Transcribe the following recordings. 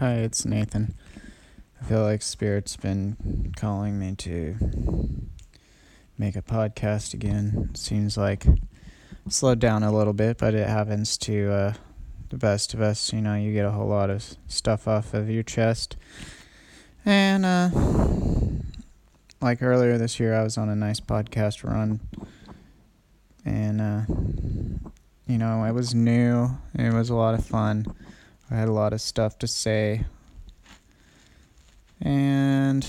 Hi, it's Nathan. I feel like Spirit's been calling me to make a podcast again. Seems like slowed down a little bit, but it happens to uh, the best of us. You know, you get a whole lot of stuff off of your chest. And, uh, like earlier this year, I was on a nice podcast run. And, uh, you know, it was new, it was a lot of fun. I had a lot of stuff to say. And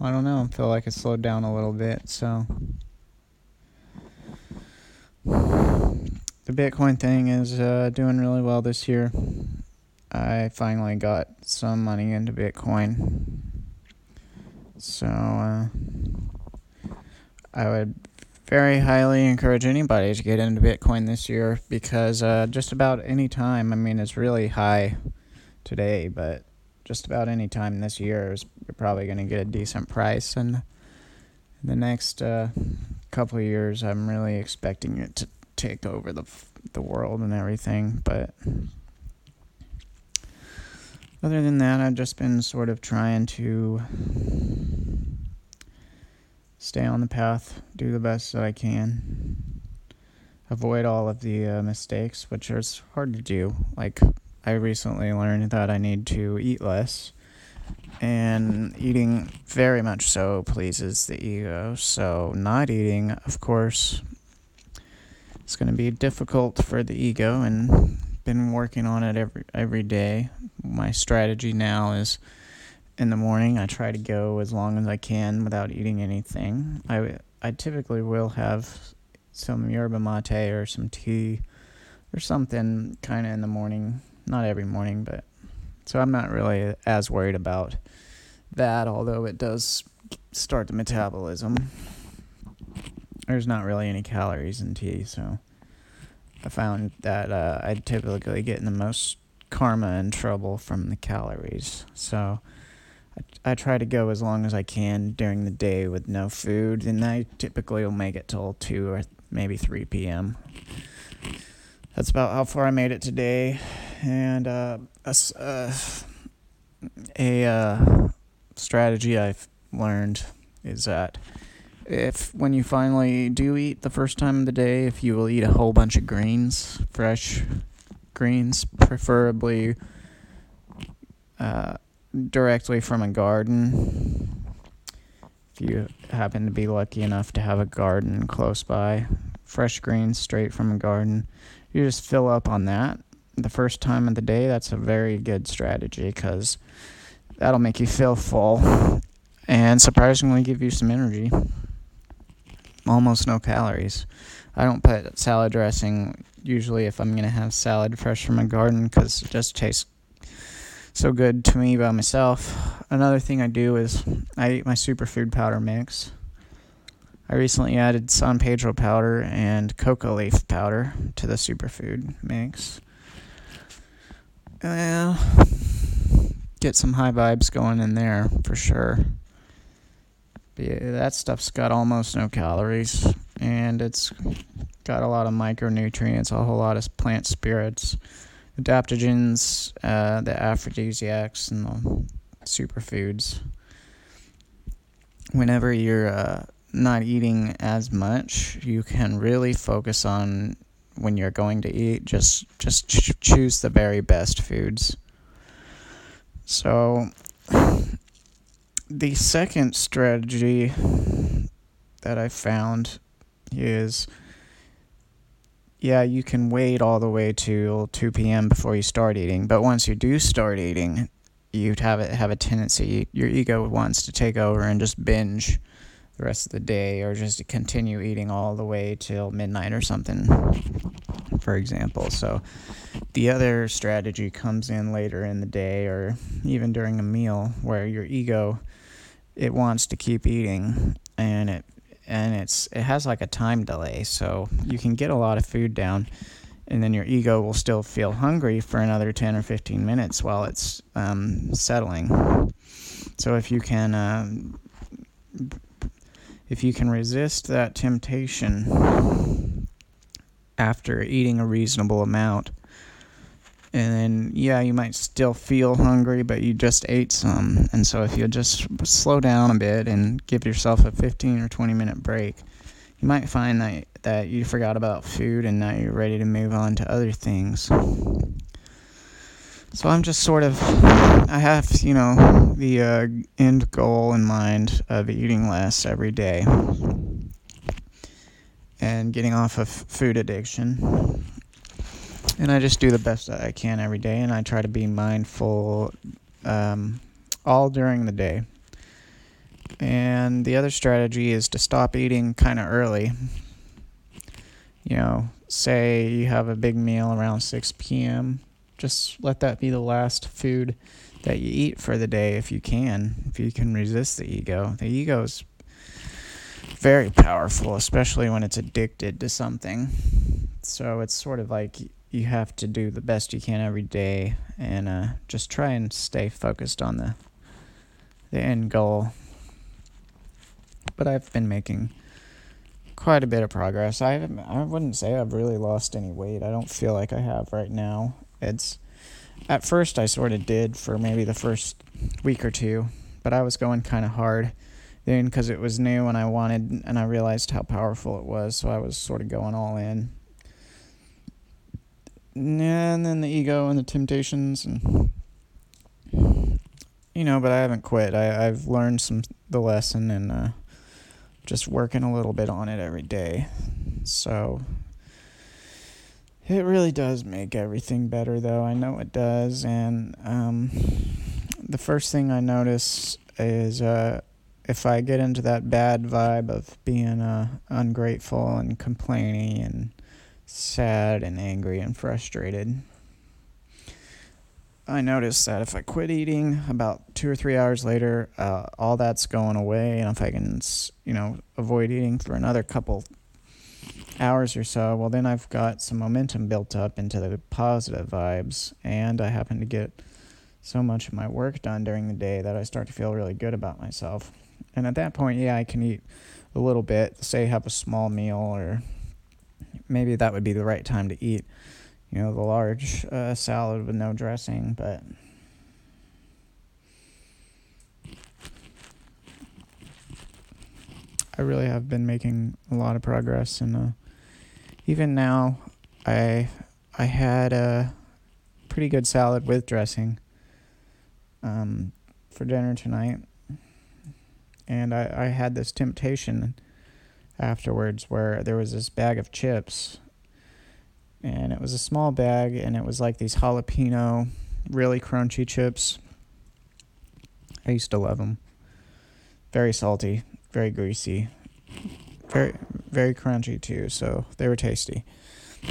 I don't know, I feel like it slowed down a little bit, so the Bitcoin thing is uh, doing really well this year. I finally got some money into Bitcoin. So uh, I would very highly encourage anybody to get into Bitcoin this year because uh, just about any time, I mean, it's really high today, but just about any time this year is you're probably going to get a decent price. And the next uh, couple years, I'm really expecting it to take over the the world and everything. But other than that, I've just been sort of trying to stay on the path, do the best that I can, avoid all of the uh, mistakes, which is hard to do. Like, I recently learned that I need to eat less, and eating very much so pleases the ego. So, not eating, of course, it's going to be difficult for the ego, and been working on it every every day. My strategy now is in the morning. I try to go as long as I can without eating anything. I, I typically will have some yerba mate or some tea or something kind of in the morning. Not every morning, but so I'm not really as worried about that, although it does start the metabolism. There's not really any calories in tea, so I found that uh, I typically get in the most karma and trouble from the calories. So I, try to go as long as I can during the day with no food, and I typically will make it till 2 or maybe 3 p.m. That's about how far I made it today. And uh, a, uh, a uh, strategy I've learned is that if when you finally do eat the first time of the day, if you will eat a whole bunch of greens, fresh greens, preferably uh, directly from a garden. If you happen to be lucky enough to have a garden close by, fresh greens straight from a garden, you just fill up on that the first time of the day. That's a very good strategy because that'll make you feel full and surprisingly give you some energy. Almost no calories. I don't put salad dressing usually if I'm going to have salad fresh from a garden because it just tastes so good to me by myself. Another thing I do is I eat my superfood powder mix. I recently added San Pedro powder and coca leaf powder to the superfood mix. Well, get some high vibes going in there for sure. Yeah, that stuff's got almost no calories and it's got a lot of micronutrients, a whole lot of plant spirits adaptogens, uh, the aphrodisiacs, and the superfoods. Whenever you're uh, not eating as much, you can really focus on when you're going to eat. Just just ch- choose the very best foods. So, the second strategy that I found is yeah, you can wait all the way till 2 p.m. before you start eating. But once you do start eating, you'd have it have a tendency your ego wants to take over and just binge the rest of the day or just continue eating all the way till midnight or something for example so the other strategy comes in later in the day or even during a meal where your ego it wants to keep eating and it and it's it has like a time delay, so you can get a lot of food down, and then your ego will still feel hungry for another ten or fifteen minutes while it's um, settling. So if you can uh, if you can resist that temptation after eating a reasonable amount, and then yeah, you might still feel hungry, but you just ate some. And so if you just slow down a bit and give yourself a 15 or 20 minute break, you might find that that you forgot about food and now you're ready to move on to other things. So I'm just sort of I have, you know, the uh, end goal in mind of eating less every day and getting off of food addiction and I just do the best that I can every day, and I try to be mindful um, all during the day. And the other strategy is to stop eating kind of early. You know, say you have a big meal around 6 p.m., just let that be the last food that you eat for the day if you can, if you can resist the ego. The ego is very powerful, especially when it's addicted to something. So it's sort of like you have to do the best you can every day and uh, just try and stay focused on the the end goal. But I've been making quite a bit of progress. I I wouldn't say I've really lost any weight. I don't feel like I have right now. It's at first I sort of did for maybe the first week or two, but I was going kind of hard then because it was new and I wanted and I realized how powerful it was, so I was sort of going all in and then the ego and the temptations and you know but i haven't quit. I, i've learned some the lesson and uh, just working a little bit on it every day. So it really does make everything better though. I know it does. And um, the first thing i notice is uh, if i get into that bad vibe of being uh, ungrateful and complaining and sad and angry and frustrated. I noticed that if I quit eating about two or three hours later, uh, all that's going away. And if I can, you know, avoid eating for another couple hours or so, well, then I've got some momentum built up into the positive vibes. And I happen to get so much of my work done during the day that I start to feel really good about myself. And at that point, yeah, I can eat a little bit, say, have a small meal or maybe that would be the right time to eat, you know, the large uh, salad with no dressing, but. I really have been making a lot of progress, and uh, even now, I I had a pretty good salad with dressing um, for dinner tonight, and I, I had this temptation afterwards where there was this bag of chips and it was a small bag and it was like these jalapeno really crunchy chips. I used to love them very salty very greasy very very crunchy too so they were tasty.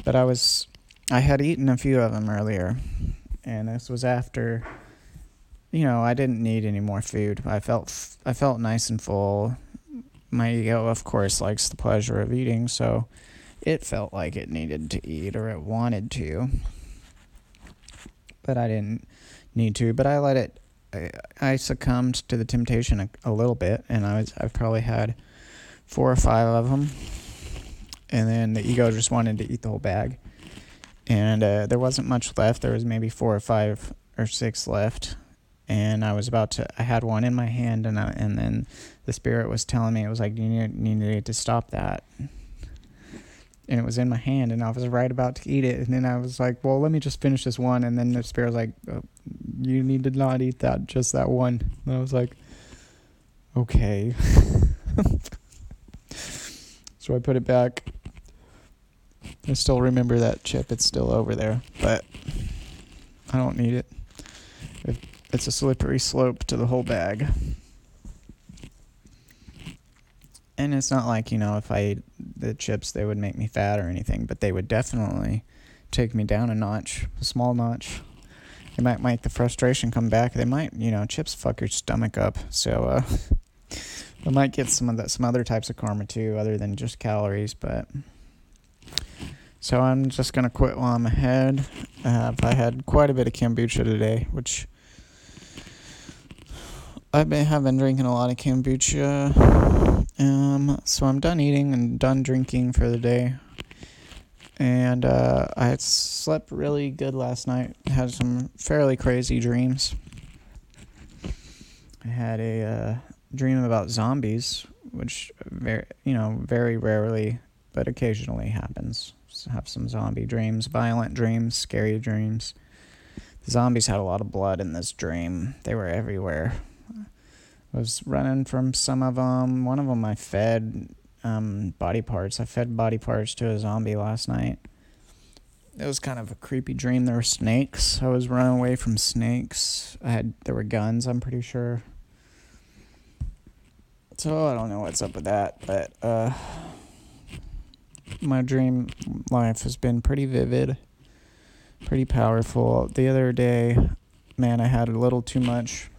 But i was i had eaten a few of them earlier and this was after you know i didn't need any more food. I felt i felt nice and full my ego, of course, likes the pleasure of eating, so it felt like it needed to eat or it wanted to. But I didn't need to, but I let it. I, I succumbed to the temptation a, a little bit, and I was I've probably had four or five of them, and then the ego just wanted to eat the whole bag, and uh, there wasn't much left. There was maybe four or five or six left, and I was about to. I had one in my hand, and I, and then the spirit was telling me it was like you need, you need to stop that. And it was in my hand and i was right about to eat it and then i was like well let me just finish this one. And then the spirit was like oh, you need to not eat that just that one. And i was like okay. So i put it back. I still remember that chip it's still over there but i don't need it it's a slippery slope to the whole bag and it's not like you know if I ate the chips they would make me fat or anything, but they would definitely take me down a notch, a small notch. They might make the frustration come back. They might, you know, chips fuck your stomach up. So uh, I might get some of that, some other types of karma too, other than just calories. But so I'm just gonna quit while I'm ahead. Uh, I had quite a bit of kombucha today, which been have been drinking a lot of kombucha um, so I'm done eating and done drinking for the day. And uh, I slept really good last night. Had some fairly crazy dreams. I had a uh, dream about zombies, which very you know very rarely, but occasionally happens. So have some zombie dreams, violent dreams, scary dreams. The zombies had a lot of blood in this dream. They were everywhere. Was running from some of them. One of them I fed um, body parts. I fed body parts to a zombie last night. It was kind of a creepy dream. There were snakes. I was running away from snakes. I had there were guns. I'm pretty sure. So I don't know what's up with that, but uh, my dream life has been pretty vivid, pretty powerful. The other day, man, I had a little too much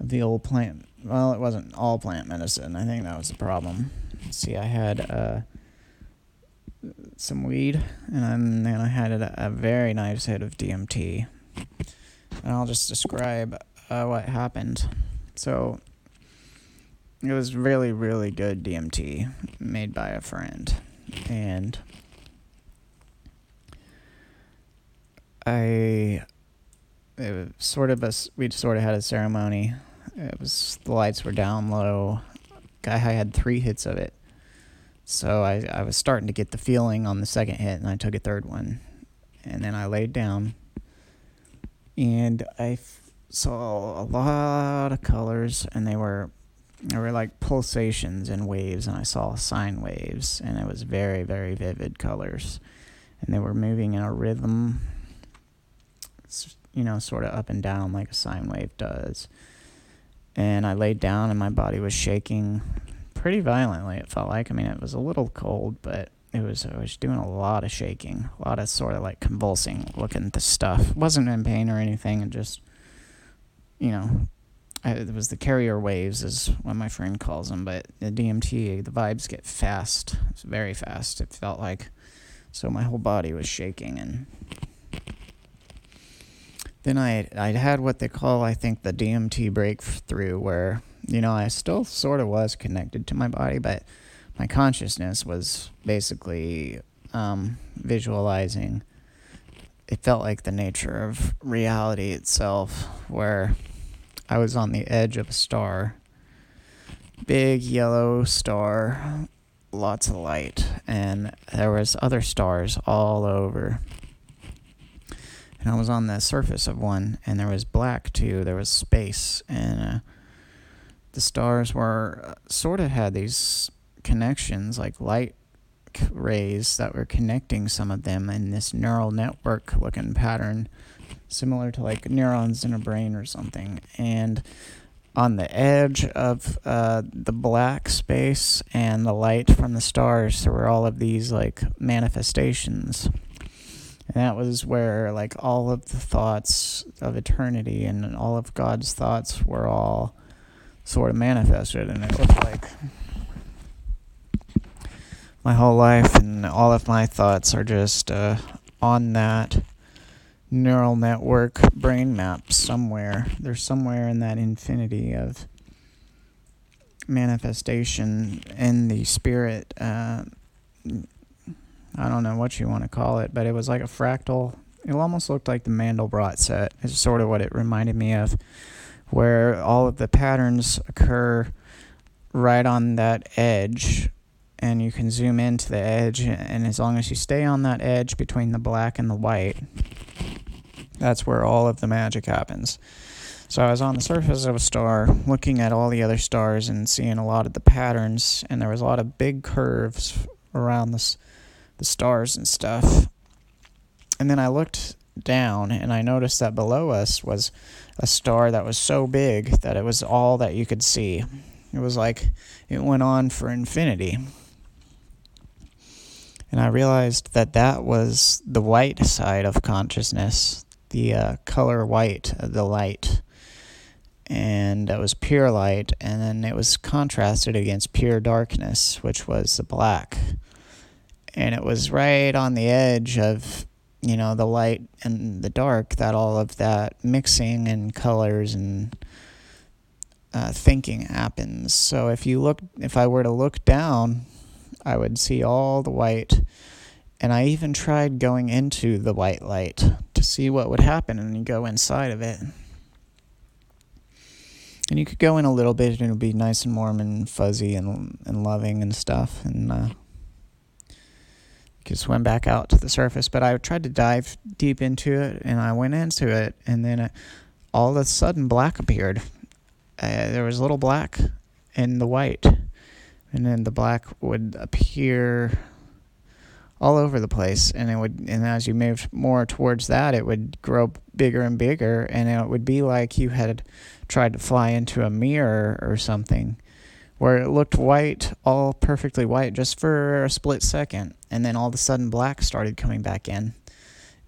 of the old plant. Well, it wasn't all plant medicine. I think that was the problem. See, I had uh, some weed, and then I had a, a very nice hit of DMT. And I'll just describe uh, what happened. So it was really, really good DMT made by a friend. And I, it was sort of a, we sort of had a ceremony. It was, the lights were down low. Guy had three hits of it. So I, I was starting to get the feeling on the second hit, and I took a third one. And then I laid down, and I f- saw a lot of colors, and they were there were like pulsations and waves, and I saw sine waves, and it was very, very vivid colors. And they were moving in a rhythm, you know, sort of up and down like a sine wave does. And I laid down, and my body was shaking pretty violently, it felt like. I mean, it was a little cold, but it was I was doing a lot of shaking, a lot of sort of like convulsing, looking at the stuff. Wasn't in pain or anything, and just you know, I, it was the carrier waves, is what my friend calls them. But the DMT, the vibes get fast. It's very fast. It felt like so my whole body was shaking, and then I I had what they call I think the DMT breakthrough, where you know I still sort of was connected to my body, but my consciousness was basically um, visualizing. It felt like the nature of reality itself, where I was on the edge of a star. Big yellow star, lots of light, and there was other stars all over. And I was on the surface of one, and there was black too. There was space, and uh, the stars were uh, sort of had these connections, like light rays that were connecting some of them in this neural network looking pattern similar to like neurons in a brain or something. And on the edge of uh, the black space and the light from the stars, there were all of these like manifestations. And that was where like all of the thoughts of eternity and all of God's thoughts were all sort of manifested. And it looked like my whole life and all of my thoughts are just uh, on that neural network brain map somewhere. There's somewhere in that infinity of manifestation in the spirit. Uh, I don't know what you want to call it, but it was like a fractal. It almost looked like the Mandelbrot set. is sort of what it reminded me of, where all of the patterns occur right on that edge and you can zoom into the edge and as long as you stay on that edge between the black and the white that's where all of the magic happens. So I was on the surface of a star, looking at all the other stars and seeing a lot of the patterns, and there was a lot of big curves around the the stars and stuff. And then I looked down and I noticed that below us was a star that was so big that it was all that you could see. It was like it went on for infinity. And I realized that that was the white side of consciousness, the uh, color white of the light. And that was pure light, and then it was contrasted against pure darkness, which was the black. And it was right on the edge of, you know, the light and the dark that all of that mixing and colors and uh, thinking happens. So if you look, if I were to look down, I would see all the white And I even tried going into the white light to see what would happen, and you go inside of it. And you could go in a little bit, and it would be nice and warm and fuzzy and and loving and stuff, and uh, could swim back out to the surface. But I tried to dive deep into it, and I went into it, and then it, all of a sudden, black appeared. Uh, there was little black in the white, and then the black would appear all over the place and it would and as you moved more towards that it would grow bigger and bigger and it would be like you had tried to fly into a mirror or something where it looked white all perfectly white just for a split second. And then all of a sudden black started coming back in.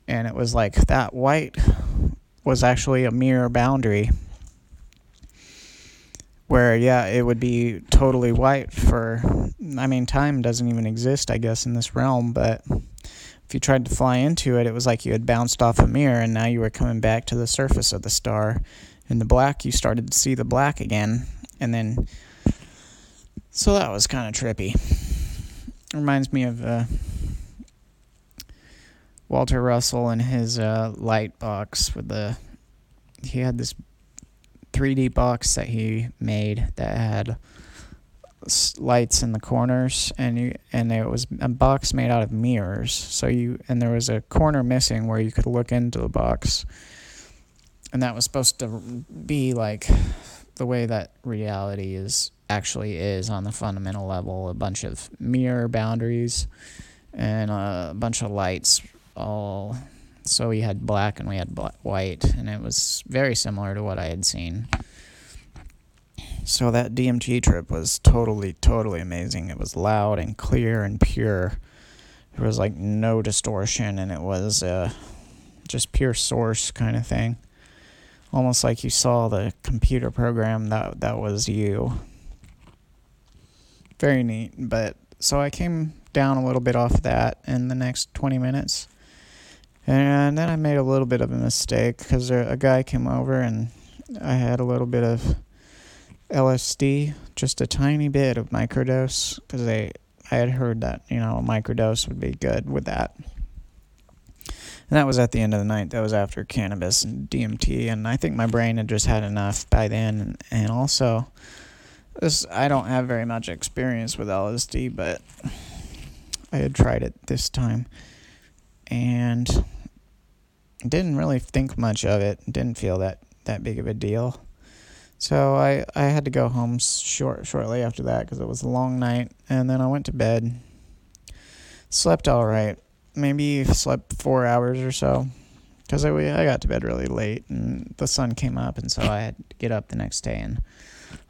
And it was like that white was actually a mirror boundary where yeah it would be totally white for i mean time doesn't even exist i guess in this realm. But if you tried to fly into it it was like you had bounced off a mirror and now you were coming back to the surface of the star. In the black you started to see the black again. And then so that was kind of trippy. Reminds me of uh, walter russell and his uh, light box with the he had this 3D box that he made that had lights in the corners and you and it was a box made out of mirrors. So you and there was a corner missing where you could look into the box. And that was supposed to be like the way that reality is actually is on the fundamental level a bunch of mirror boundaries and a bunch of lights all so we had black and we had black, white, and it was very similar to what I had seen. So that DMT trip was totally, totally amazing. It was loud and clear and pure. There was like no distortion, and it was uh, just pure source kind of thing. Almost like you saw the computer program that that was you. Very neat. But so I came down a little bit off that in the next 20 minutes and then I made a little bit of a mistake because a guy came over and I had a little bit of LSD, just a tiny bit of microdose, because I I had heard that you know a microdose would be good with that. And that was at the end of the night. That was after cannabis and DMT, and I think my brain had just had enough by then. And, and also, this I don't have very much experience with LSD, but I had tried it this time, and didn't really think much of it. Didn't feel that that big of a deal. So I I had to go home short shortly after that because it was a long night, and then I went to bed. Slept all right. Maybe slept four hours or so, because I I got to bed really late, and the sun came up, and so I had to get up the next day. And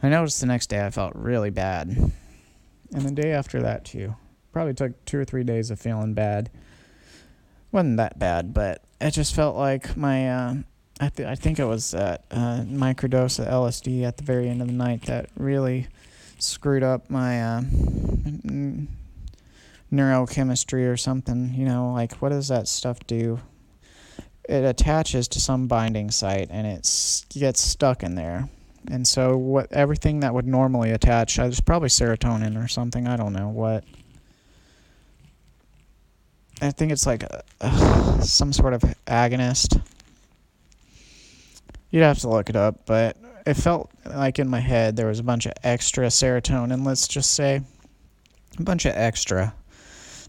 I noticed the next day I felt really bad, and the day after that too. Probably took two or three days of feeling bad wasn't that bad, but it just felt like my uh, I th- I think it was that uh, microdose of LSD at the very end of the night that really screwed up my uh, n- neurochemistry or something. You know, like what does that stuff do? It attaches to some binding site and it gets stuck in there. And so what everything that would normally attach, there's probably serotonin or something. I don't know what. I think it's like a, uh, some sort of agonist. You'd have to look it up, but it felt like in my head there was a bunch of extra serotonin, let's just say. A bunch of extra.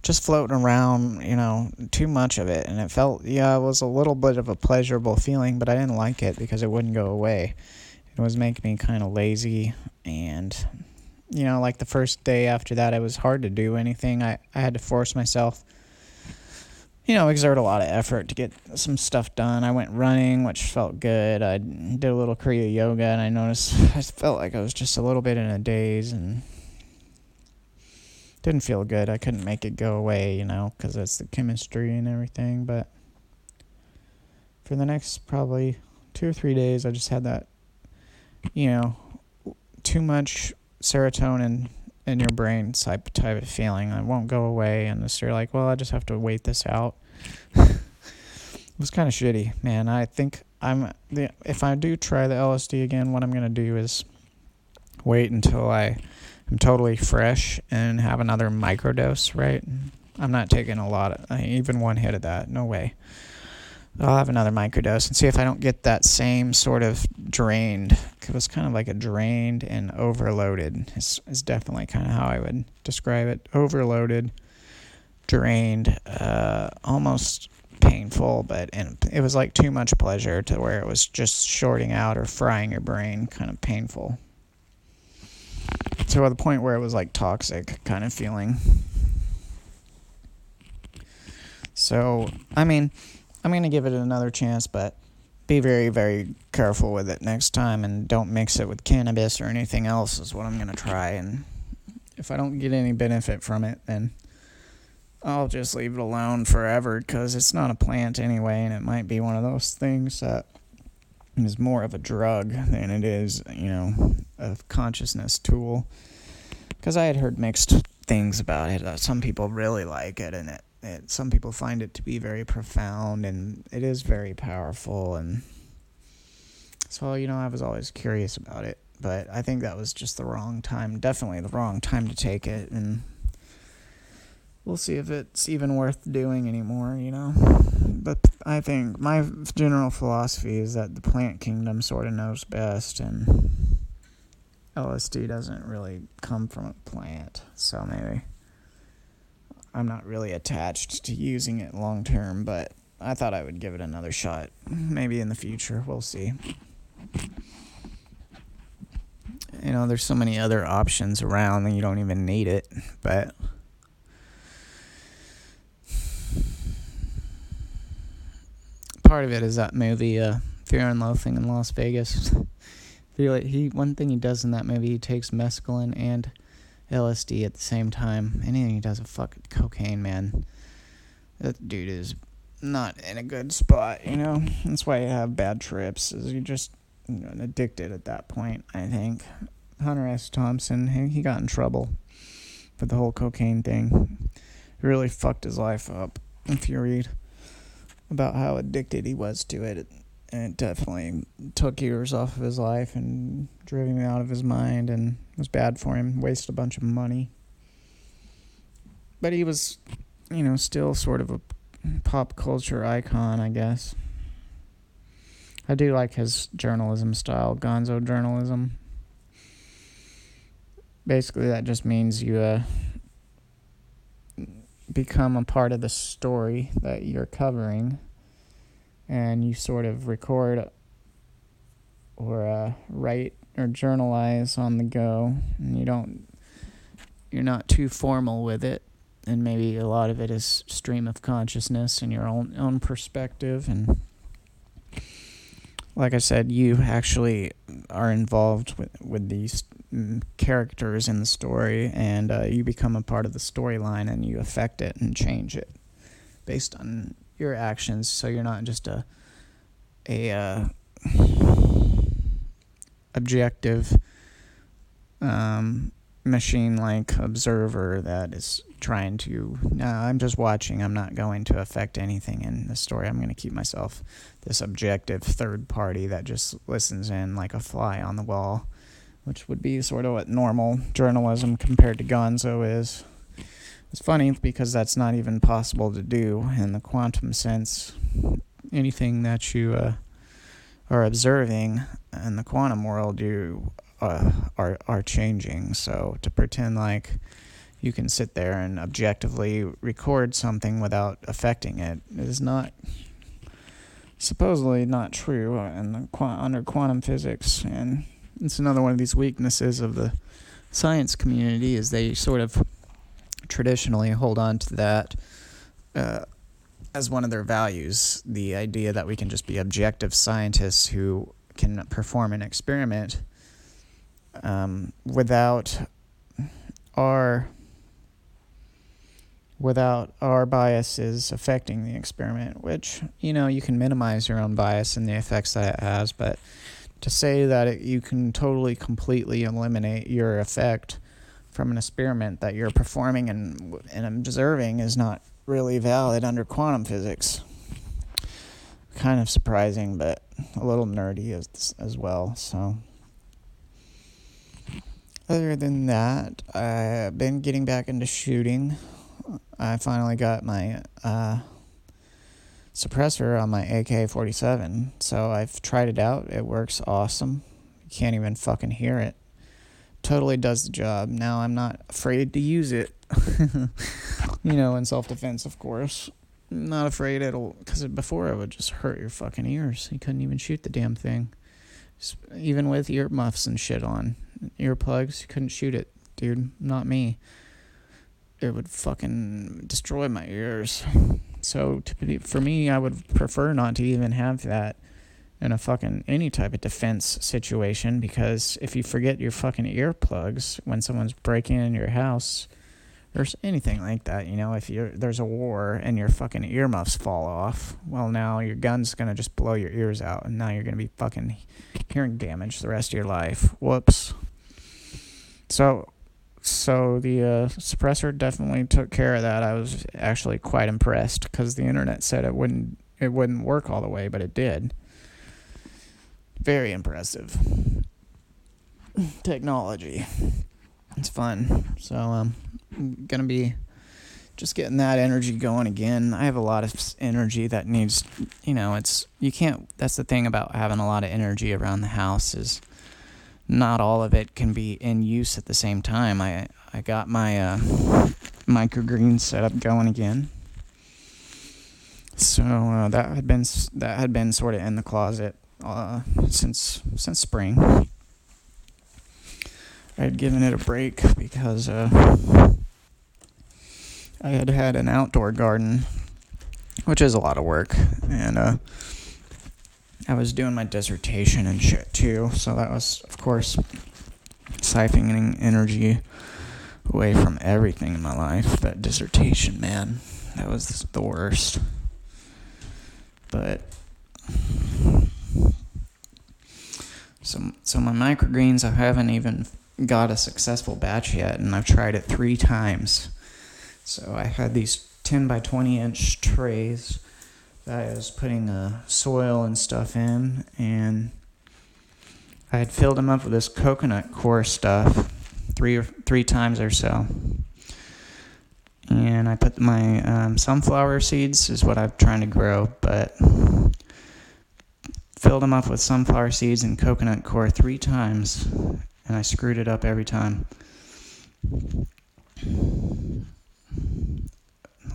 Just floating around, you know, too much of it. And it felt, yeah, it was a little bit of a pleasurable feeling, but I didn't like it because it wouldn't go away. It was making me kind of lazy. And, you know, like the first day after that, it was hard to do anything. I, I had to force myself you know, exert a lot of effort to get some stuff done. I went running, which felt good. I did a little Kriya yoga, and I noticed I felt like I was just a little bit in a daze and didn't feel good. I couldn't make it go away, you know, because it's the chemistry and everything. But for the next probably two or three days, I just had that, you know, too much serotonin in your brain type type of feeling. It won't go away, and so you're like, well, I just have to wait this out. it was kind of shitty, man. I think I'm the if I do try the LSD again, what I'm gonna do is wait until I am totally fresh and have another microdose, right? I'm not taking a lot, of, even one hit of that. No way. I'll have another microdose and see if I don't get that same sort of drained. It was kind of like a drained and overloaded. Is is definitely kind of how I would describe it. Overloaded, drained, uh, almost painful, but and it was like too much pleasure to where it was just shorting out or frying your brain, kind of painful. To the point where it was like toxic kind of feeling. So, I mean, I'm to give it another chance, but be very, very careful with it next time and don't mix it with cannabis or anything else, is what I'm going to try. And if I don't get any benefit from it, then I'll just leave it alone forever because it's not a plant anyway, and it might be one of those things that is more of a drug than it is, you know, a consciousness tool. Because I had heard mixed things about it. Uh, some people really like it, and it it, some people find it to be very profound and it is very powerful and so you know I was always curious about it but I think that was just the wrong time definitely the wrong time to take it and we'll see if it's even worth doing anymore you know? But I think my general philosophy is that the plant kingdom sort of knows best and LSD doesn't really come from a plant so maybe I'm not really attached to using it long term, but I thought I would give it another shot. Maybe in the future, we'll see. You know, there's so many other options around and you don't even need it, but part of it is that movie uh, Fear and Loathing in Las Vegas. he one thing he does in that movie, he takes mescaline and LSD at the same time. Anything he does with fucking cocaine, man. That dude is not in a good spot, you know? That's why you have bad trips, is you're just you know, addicted at that point, I think. Hunter S. Thompson, he, he got in trouble for the whole cocaine thing. Really fucked his life up. If you read about how addicted he was to it, it definitely took years off of his life and drove him out of his mind and was bad for him. Wasted a bunch of money. But he was you know still sort of a pop culture icon i guess. I do like his journalism style gonzo journalism. Basically that just means you uh, become a part of the story that you're covering and you sort of record or uh, write or journalize on the go and you don't you're not too formal with it. And maybe a lot of it is stream of consciousness and your own own perspective. And like I said you actually are involved with with these characters in the story and uh, you become a part of the storyline and you affect it and change it based on your actions. So you're not just a a uh, objective um, machine like observer that is trying to no i'm just watching. I'm not going to affect anything in the story. I'm going to keep myself this objective third party that just listens in like a fly on the wall which would be sort of what normal journalism compared to gonzo is. It's funny because that's not even possible to do in the quantum sense. Anything that you uh, are observing in the quantum world, you uh, are are changing. So to pretend like you can sit there and objectively record something without affecting it is not supposedly not true in the, under quantum physics and it's another one of these weaknesses of the science community is they sort of traditionally hold on to that uh, as one of their values the idea that we can just be objective scientists who can perform an experiment um, without our without our biases affecting the experiment which you know you can minimize your own bias and the effects that it has but to say that it, you can totally completely eliminate your effect from an experiment that you're performing and, and observing is not really valid under quantum physics. Kind of surprising, but a little nerdy as, as well. So, other than that, I've been getting back into shooting I finally got my uh, suppressor on my AK 47. So I've tried it out. It works awesome. You can't even fucking hear it. Totally does the job. Now I'm not afraid to use it. you know, in self defense, of course. Not afraid it'll. Because before it would just hurt your fucking ears. You couldn't even shoot the damn thing. Even with earmuffs and shit on. Earplugs, you couldn't shoot it. Dude, not me. It would fucking destroy my ears. So to, for me, I would prefer not to even have that in a fucking any type of defense situation because if you forget your fucking earplugs when someone's breaking in your house or anything like that, you know, if you there's a war and your fucking earmuffs fall off, well now your gun's gonna just blow your ears out and now you're gonna be fucking hearing damage the rest of your life. Whoops. So so the uh, suppressor definitely took care of that. I was actually quite impressed because the internet said it wouldn't it wouldn't work all the way, but it did. Very impressive technology. It's fun. So um, I'm gonna be just getting that energy going again. I have a lot of energy that needs, you know, it's you can't. That's the thing about having a lot of energy around the house is not all of it can be in use at the same time. I I got my uh, microgreen setup going again. So uh, that had been that had been sort of in the closet uh, since since spring. I had given it a break because uh, I had had an outdoor garden, which is a lot of work, and uh, I was doing my dissertation and shit too, so that was, of course, siphoning energy away from everything in my life. That dissertation, man, that was the worst. But so, so my microgreens, I haven't even got a successful batch yet, and I've tried it three times. So I had these 10 by 20 inch trays that I was putting uh, soil and stuff in, and I had filled them up with this coconut coir stuff three or three times or so. And I put my um, sunflower seeds is what I'm trying to grow, but filled them up with sunflower seeds and coconut coir three times, and I screwed it up every time.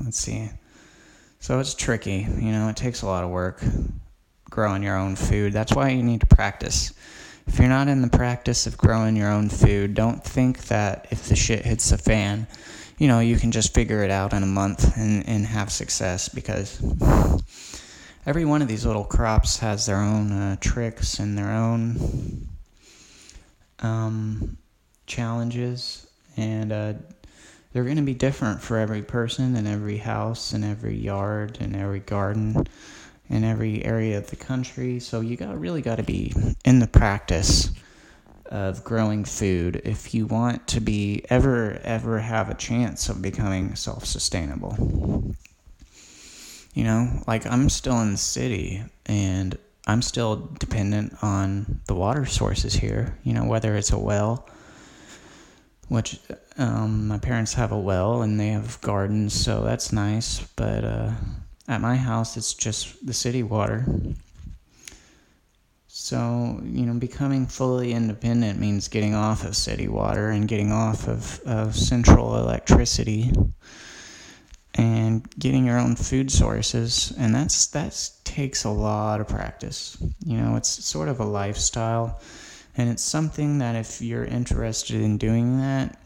Let's see. So it's tricky, you know, it takes a lot of work growing your own food. That's why you need to practice. If you're not in the practice of growing your own food, don't think that if the shit hits the fan, you know, you can just figure it out in a month and, and have success because every one of these little crops has their own uh, tricks and their own um, challenges, and uh, they're going to be different for every person and every house and every yard and every garden in every area of the country. So you got really got to be in the practice of growing food if you want to be ever ever have a chance of becoming self-sustainable. You know, like I'm still in the city and I'm still dependent on the water sources here, you know, whether it's a well which um, my parents have a well and they have gardens, so that's nice. But uh, at my house, it's just the city water. So, you know, becoming fully independent means getting off of city water and getting off of, of central electricity and getting your own food sources. And that's that takes a lot of practice. You know, it's sort of a lifestyle. And it's something that if you're interested in doing that,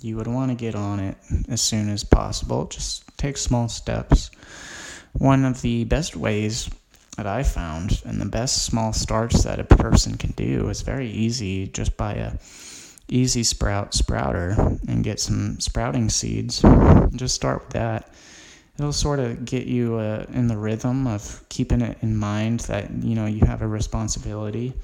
you would want to get on it as soon as possible. Just take small steps. One of the best ways that I found and the best small starts that a person can do is very easy. Just buy a easy sprout sprouter and get some sprouting seeds. Just start with that. It'll sort of get you uh, in the rhythm of keeping it in mind that you know you have a responsibility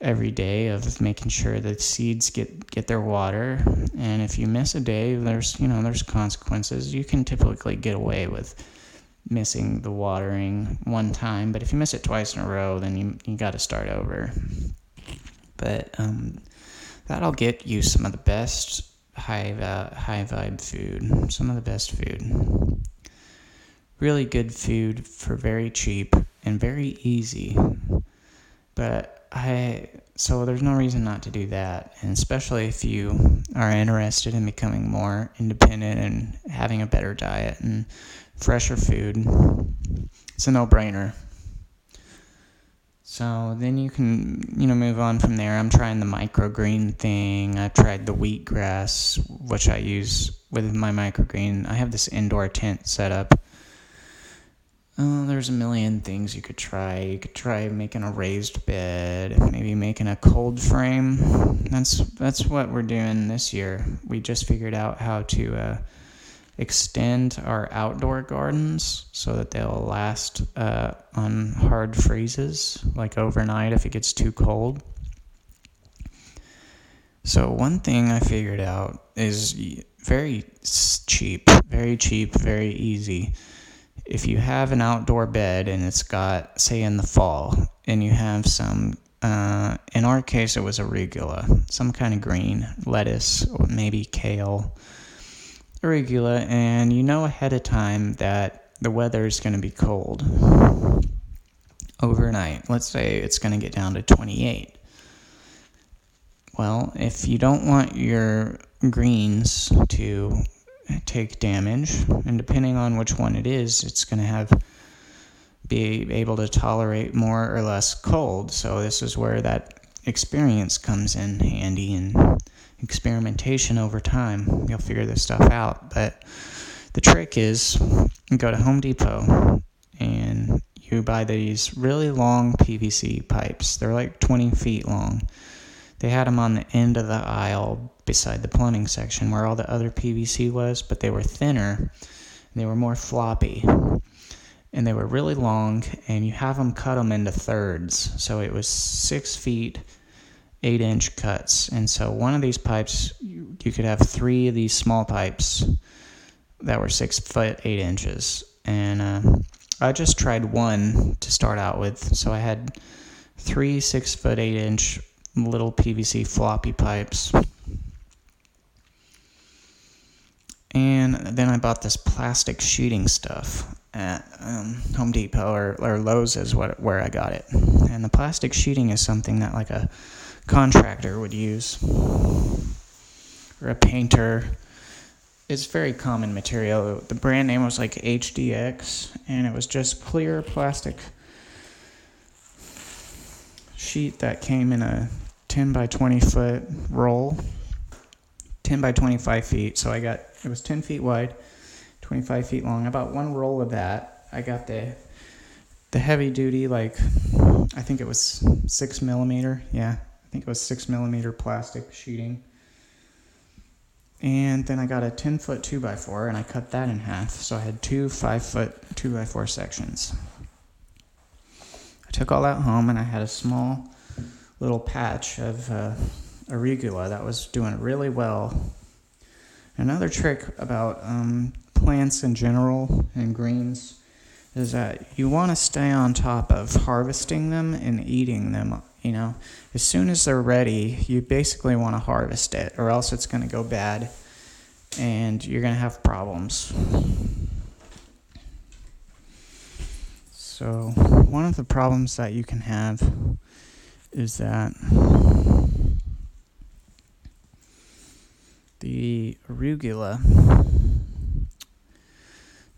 every day of making sure that seeds get get their water and if you miss a day there's you know there's consequences you can typically get away with missing the watering one time, but if you miss it twice in a row, then you you got to start over. But um, that'll get you some of the best high uh, high vibe food, some of the best food. Really good food for very cheap and very easy. But I so there's no reason not to do that, and especially if you are interested in becoming more independent and having a better diet and fresher food. It's a no-brainer. So then you can, you know, move on from there. I'm trying the microgreen thing. I've tried the wheatgrass, which I use with my microgreen. I have this indoor tent set up. Oh, there's a million things you could try. You could try making a raised bed, maybe making a cold frame. That's that's what we're doing this year. We just figured out how to uh, extend our outdoor gardens so that they'll last uh, on hard freezes, like overnight if it gets too cold. So, one thing I figured out is very cheap, very cheap, very easy. If you have an outdoor bed and it's got, say, in the fall, and you have some, uh, in our case, it was arugula, some kind of green, lettuce, or maybe kale Arugula, and you know ahead of time that the weather is going to be cold overnight. Let's say it's going to get down to 28. Well, if you don't want your greens to take damage, and depending on which one it is, it's going to have be able to tolerate more or less cold. So this is where that experience comes in handy and experimentation over time. You'll figure this stuff out. But the trick is you go to Home Depot and you buy these really long PVC pipes. They're like 20 feet long. They had them on the end of the aisle beside the plumbing section where all the other PVC was, but they were thinner they were more floppy. And they were really long, and you have them cut them into thirds. So it was six feet eight inch cuts. And so one of these pipes, you, you could have three of these small pipes that were six foot eight inches. And uh, I just tried one to start out with. So I had three six foot eight inch little PVC floppy pipes. And then I bought this plastic sheeting stuff at um, Home Depot or, or Lowe's is what where I got it. And the plastic sheeting is something that like a contractor would use or a painter. It's very common material. The brand name was like HDX, and it was just clear plastic sheet that came in a 10 by 20 foot roll, 10 by 25 feet. So I got it was 10 feet wide, 25 feet long. About one roll of that. I got the the heavy duty like I think it was six millimeter. Yeah, I think it was six millimeter plastic sheeting. And then I got a 10 foot 2x4 and I cut that in half. So I had two 5 foot 2x4 sections. I took all that home and I had a small little patch of uh, arugula that was doing really well. Another trick about um, plants in general and greens is that you want to stay on top of harvesting them and eating them you know, as soon as they're ready, you basically want to harvest it, or else it's going to go bad and you're going to have problems. So, one of the problems that you can have is that the arugula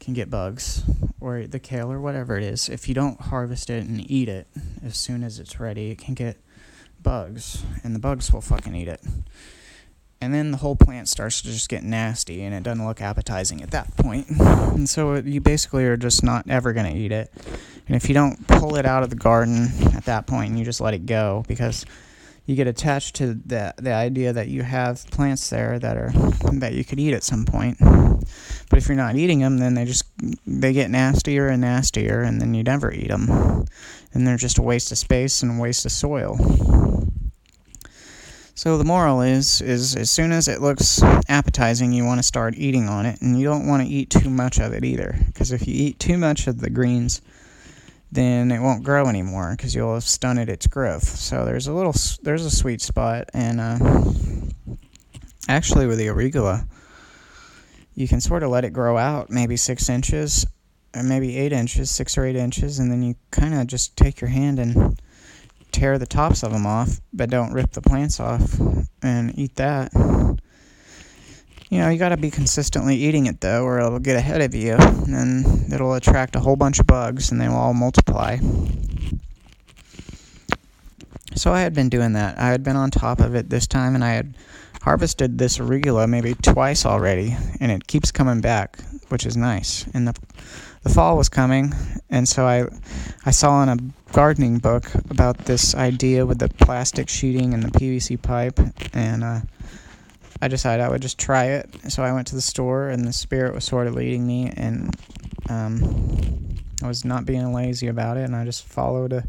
can get bugs or the kale or whatever it is, if you don't harvest it and eat it as soon as it's ready, it can get bugs, and the bugs will fucking eat it. And then the whole plant starts to just get nasty, and it doesn't look appetizing at that point. And so you basically are just not ever going to eat it. And if you don't pull it out of the garden at that point, and you just let it go, because you get attached to the the idea that you have plants there that are that you could eat at some point. But if you're not eating them, then they just they get nastier and nastier, and then you never eat them, and they're just a waste of space and a waste of soil. So the moral is is as soon as it looks appetizing, you want to start eating on it, and you don't want to eat too much of it either, because if you eat too much of the greens, then it won't grow anymore because you'll have stunted its growth. So there's a little, there's a sweet spot, and uh, actually, with the arugula, you can sort of let it grow out maybe six inches or maybe eight inches, six or eight inches, and then you kind of just take your hand and tear the tops of them off, but don't rip the plants off and eat that. You know, you got to be consistently eating it though, or it'll get ahead of you, and it'll attract a whole bunch of bugs, and they will all multiply. So I had been doing that. I had been on top of it this time, and I had harvested this arugula maybe twice already, and it keeps coming back, which is nice. And the the fall was coming, and so I I saw in a gardening book about this idea with the plastic sheeting and the PVC pipe, and uh, I decided I would just try it. So I went to the store, and the spirit was sort of leading me, and um, I was not being lazy about it, and I just followed a, uh,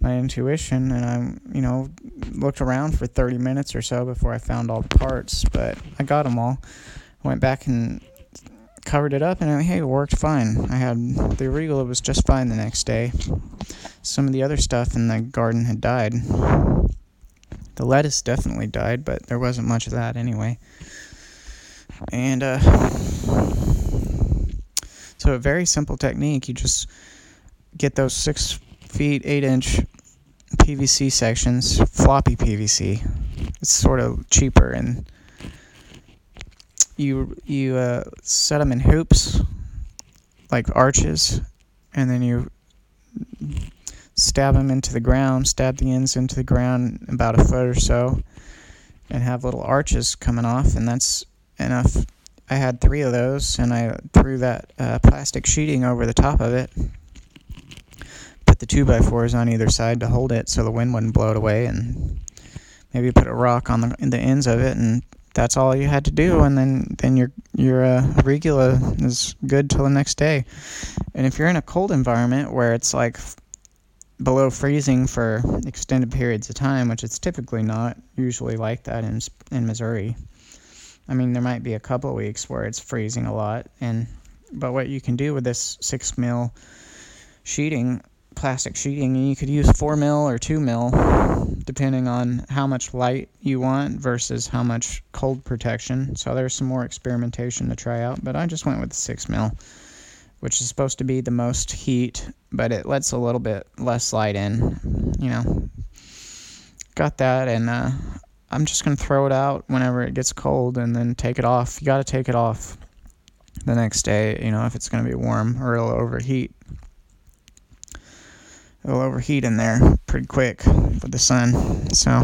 my intuition, and I, you know, looked around for 30 minutes or so before I found all the parts, but I got them all. Went back and covered it up, and hey, it worked fine. I had the arugula was just fine the next day. Some of the other stuff in the garden had died. The lettuce definitely died, but there wasn't much of that anyway. And uh, so, a very simple technique. You just get those six feet, eight inch PVC sections, floppy PVC. It's sort of cheaper and you you uh, set them in hoops, like arches, and then you stab them into the ground, stab the ends into the ground about a foot or so, and have little arches coming off, and that's enough. I had three of those, and I threw that uh, plastic sheeting over the top of it. Put the two by fours on either side to hold it so the wind wouldn't blow it away, and maybe put a rock on the, the ends of it and that's all you had to do, and then then your your uh, arugula is good till the next day. And if you're in a cold environment where it's like below freezing for extended periods of time, which it's typically not usually like that in in Missouri. I mean, there might be a couple weeks where it's freezing a lot, and but what you can do with this six mil sheeting plastic sheeting and you could use 4 mil or 2 mil depending on how much light you want versus how much cold protection so there's some more experimentation to try out but i just went with the 6 mil which is supposed to be the most heat but it lets a little bit less light in you know got that and uh, i'm just to throw it out whenever it gets cold and then take it off you got to take it off the next day you know if it's to be warm or it'll overheat it'll overheat in there pretty quick with the sun. So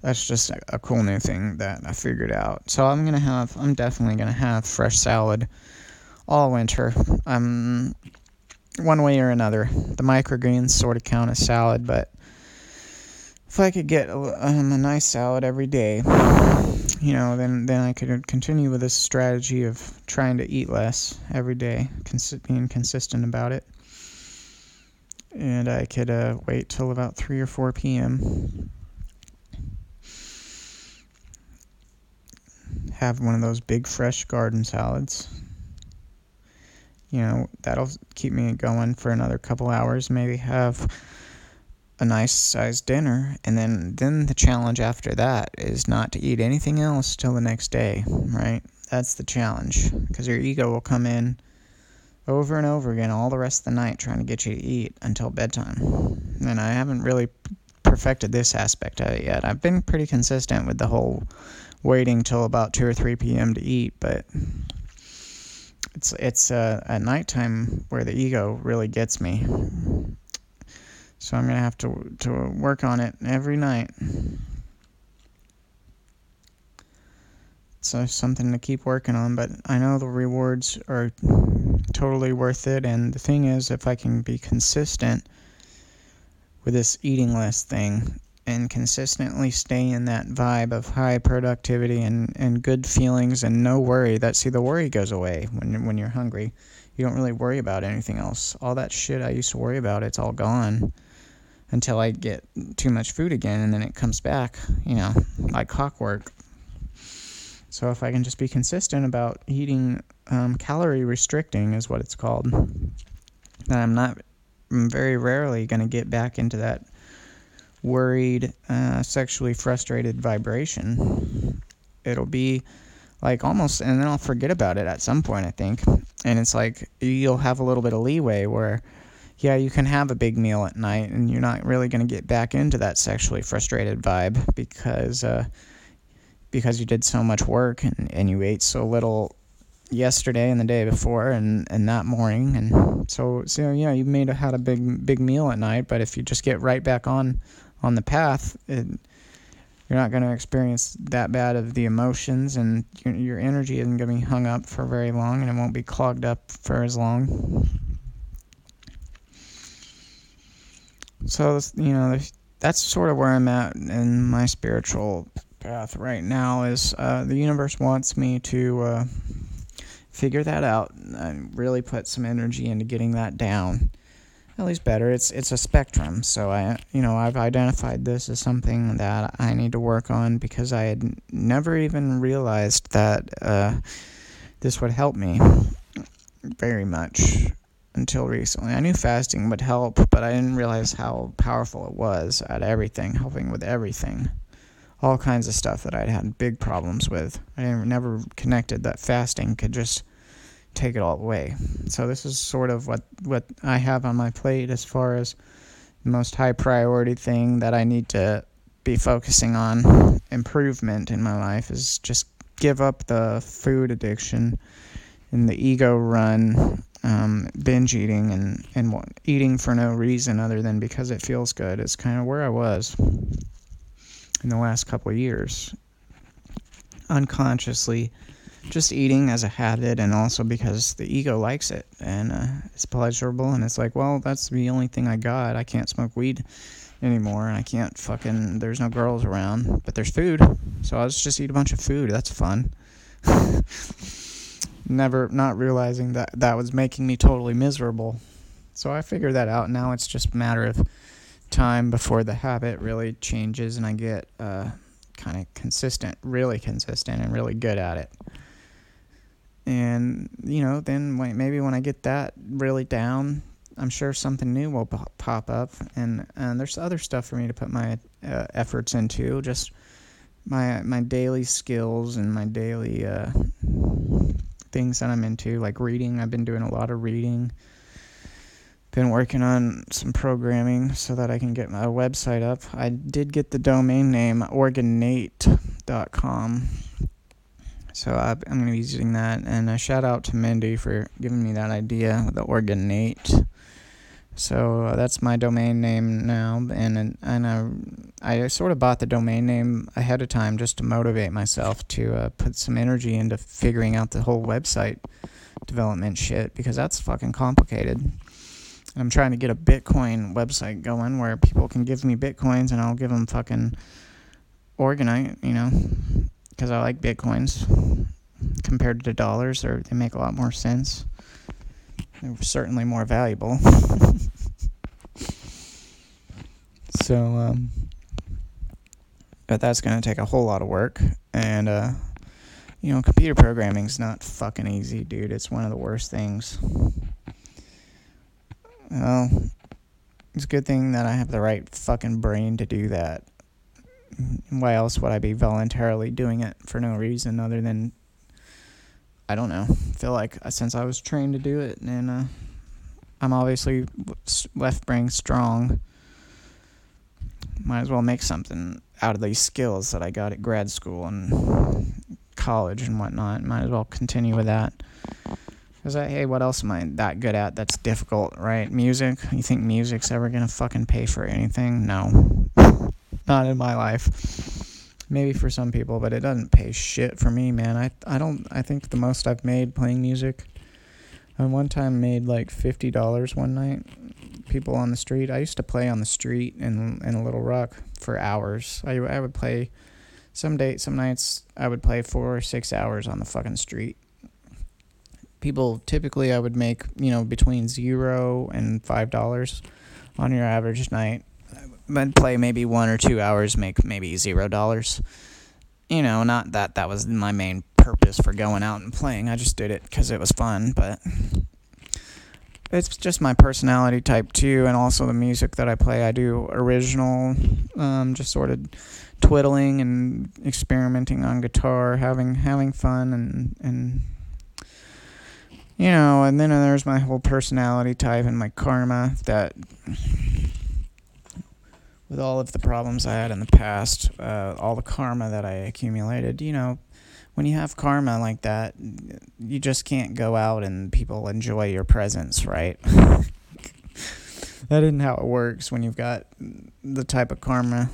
that's just a, cool new thing that I figured out. So I'm gonna have, I'm definitely gonna have fresh salad all winter. Um, one way or another. The microgreens sort of count as salad, but if I could get um, a nice salad every day, you know, then then I could continue with this strategy of trying to eat less every day, cons- being consistent about it and I could uh, wait till about 3 or 4 p.m. Have one of those big fresh garden salads. You know, that'll keep me going for another couple hours. Maybe have a nice sized dinner and then then the challenge after that is not to eat anything else till the next day, right? That's the challenge because your ego will come in over and over again all the rest of the night trying to get you to eat until bedtime. And I haven't really perfected this aspect of it yet. I've been pretty consistent with the whole waiting till about 2 or 3 p.m. to eat, but it's it's uh, at nighttime where the ego really gets me. So I'm gonna have to to work on it every night. So something to keep working on, but I know the rewards are totally worth it. And the thing is, if I can be consistent with this eating less thing and consistently stay in that vibe of high productivity and, and good feelings and no worry that see the worry goes away when when you're hungry you don't really worry about anything else all that shit i used to worry about it's all gone until i get too much food again and then it comes back you know like clockwork so if i can just be consistent about eating um, calorie restricting is what it's called. And I'm not I'm very rarely going to get back into that worried, uh, sexually frustrated vibration. It'll be like almost, and then I'll forget about it at some point, I think. And it's like you'll have a little bit of leeway where, yeah, you can have a big meal at night and you're not really going to get back into that sexually frustrated vibe because, uh, because you did so much work and, and you ate so little yesterday and the day before and, and that morning and so so yeah you may have had a big big meal at night but if you just get right back on on the path it, you're not going to experience that bad of the emotions and your, your energy isn't going to be hung up for very long and it won't be clogged up for as long. So you know that's sort of where i'm at in my spiritual path right now is uh, the universe wants me to uh, figure that out and really put some energy into getting that down at least better. It's it's a spectrum. So i you know i've identified this as something that i need to work on because i had never even realized that uh, this would help me very much until recently. I knew fasting would help but i didn't realize how powerful it was at everything helping with everything. All kinds of stuff that I'd had big problems with. I never connected that fasting could just take it all away. So this is sort of what what I have on my plate as far as the most high priority thing that I need to be focusing on improvement in my life is just give up the food addiction and the ego run um, binge eating and, and eating for no reason other than because it feels good is kind of where I was in the last couple of years. Unconsciously, just eating as a habit, and also because the ego likes it and uh, it's pleasurable, and it's like, well, that's the only thing I got. I can't smoke weed anymore, and I can't fucking. There's no girls around, but there's food, so I'll just eat a bunch of food. That's fun. Never, not realizing that that was making me totally miserable. So I figured that out. Now it's just a matter of time before the habit really changes and I get uh, kind of consistent, really consistent, and really good at it. And, you know, then maybe when I get that really down, I'm sure something new will pop up. And, and there's other stuff for me to put my uh, efforts into, just my, my daily skills and my daily uh, things that I'm into, like reading. I've been doing a lot of reading been working on some programming so that I can get my website up. I did get the domain name organate.com. So I, am going to be using that. And a shout out to Mindy for giving me that idea, the Organate. So uh, that's my domain name now, and and I, I sort of bought the domain name ahead of time just to motivate myself to uh, put some energy into figuring out the whole website development shit because that's fucking complicated. And I'm trying to get a Bitcoin website going where people can give me Bitcoins and I'll give them fucking organite, you know, because I like Bitcoins compared to dollars. They they make a lot more sense. They're certainly more valuable. so, um, but that's going to take a whole lot of work. And, uh, you know, computer programming's not fucking easy, dude. It's one of the worst things. Well, it's a good thing that I have the right fucking brain to do that. Why else would I be voluntarily doing it for no reason other than I don't know. Feel like uh, since I was trained to do it, and uh, I'm obviously left brain strong. Might as well make something out of these skills that I got at grad school and college and whatnot. Might as well continue with that. Cause I, hey, what else am I that good at? That's difficult, right? Music. You think music's ever gonna fucking pay for anything? No, not in my life. Maybe for some people, but it doesn't pay shit for me, man. I I don't. I think the most I've made playing music. I one time made like fifty dollars one night. People on the street. I used to play on the street in in a Little Rock for hours. I I would play. Some days, some nights, I would play four or six hours on the fucking street people typically I would make you know between zero and five dollars on your average night. I'd play maybe one or two hours, make maybe zero dollars. You know, not that that was my main purpose for going out and playing. I just did it because it was fun. But it's just my personality type too, and also the music that I play. I do original, um, just sort of twiddling and experimenting on guitar, having having fun, and and you know, and then there's my whole personality type and my karma that. With all of the problems I had in the past, uh, all the karma that I accumulated, you know, when you have karma like that, you just can't go out and people enjoy your presence, right? that isn't how it works when you've got the type of karma.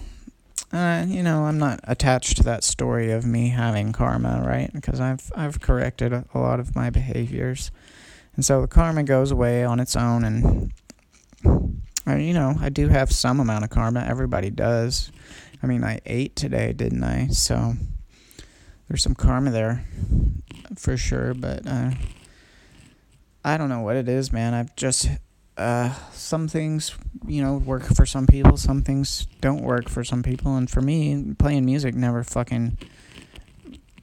Uh, you know, I'm not attached to that story of me having karma, right? Because I've I've corrected a, a lot of my behaviors, and so the karma goes away on its own. And I, you know, I do have some amount of karma. Everybody does. I mean, I ate today, didn't I? So there's some karma there for sure, but uh, I don't know what it is, man. I've just uh, some things, you know, work for some people, some things don't work for some people, and for me, playing music never fucking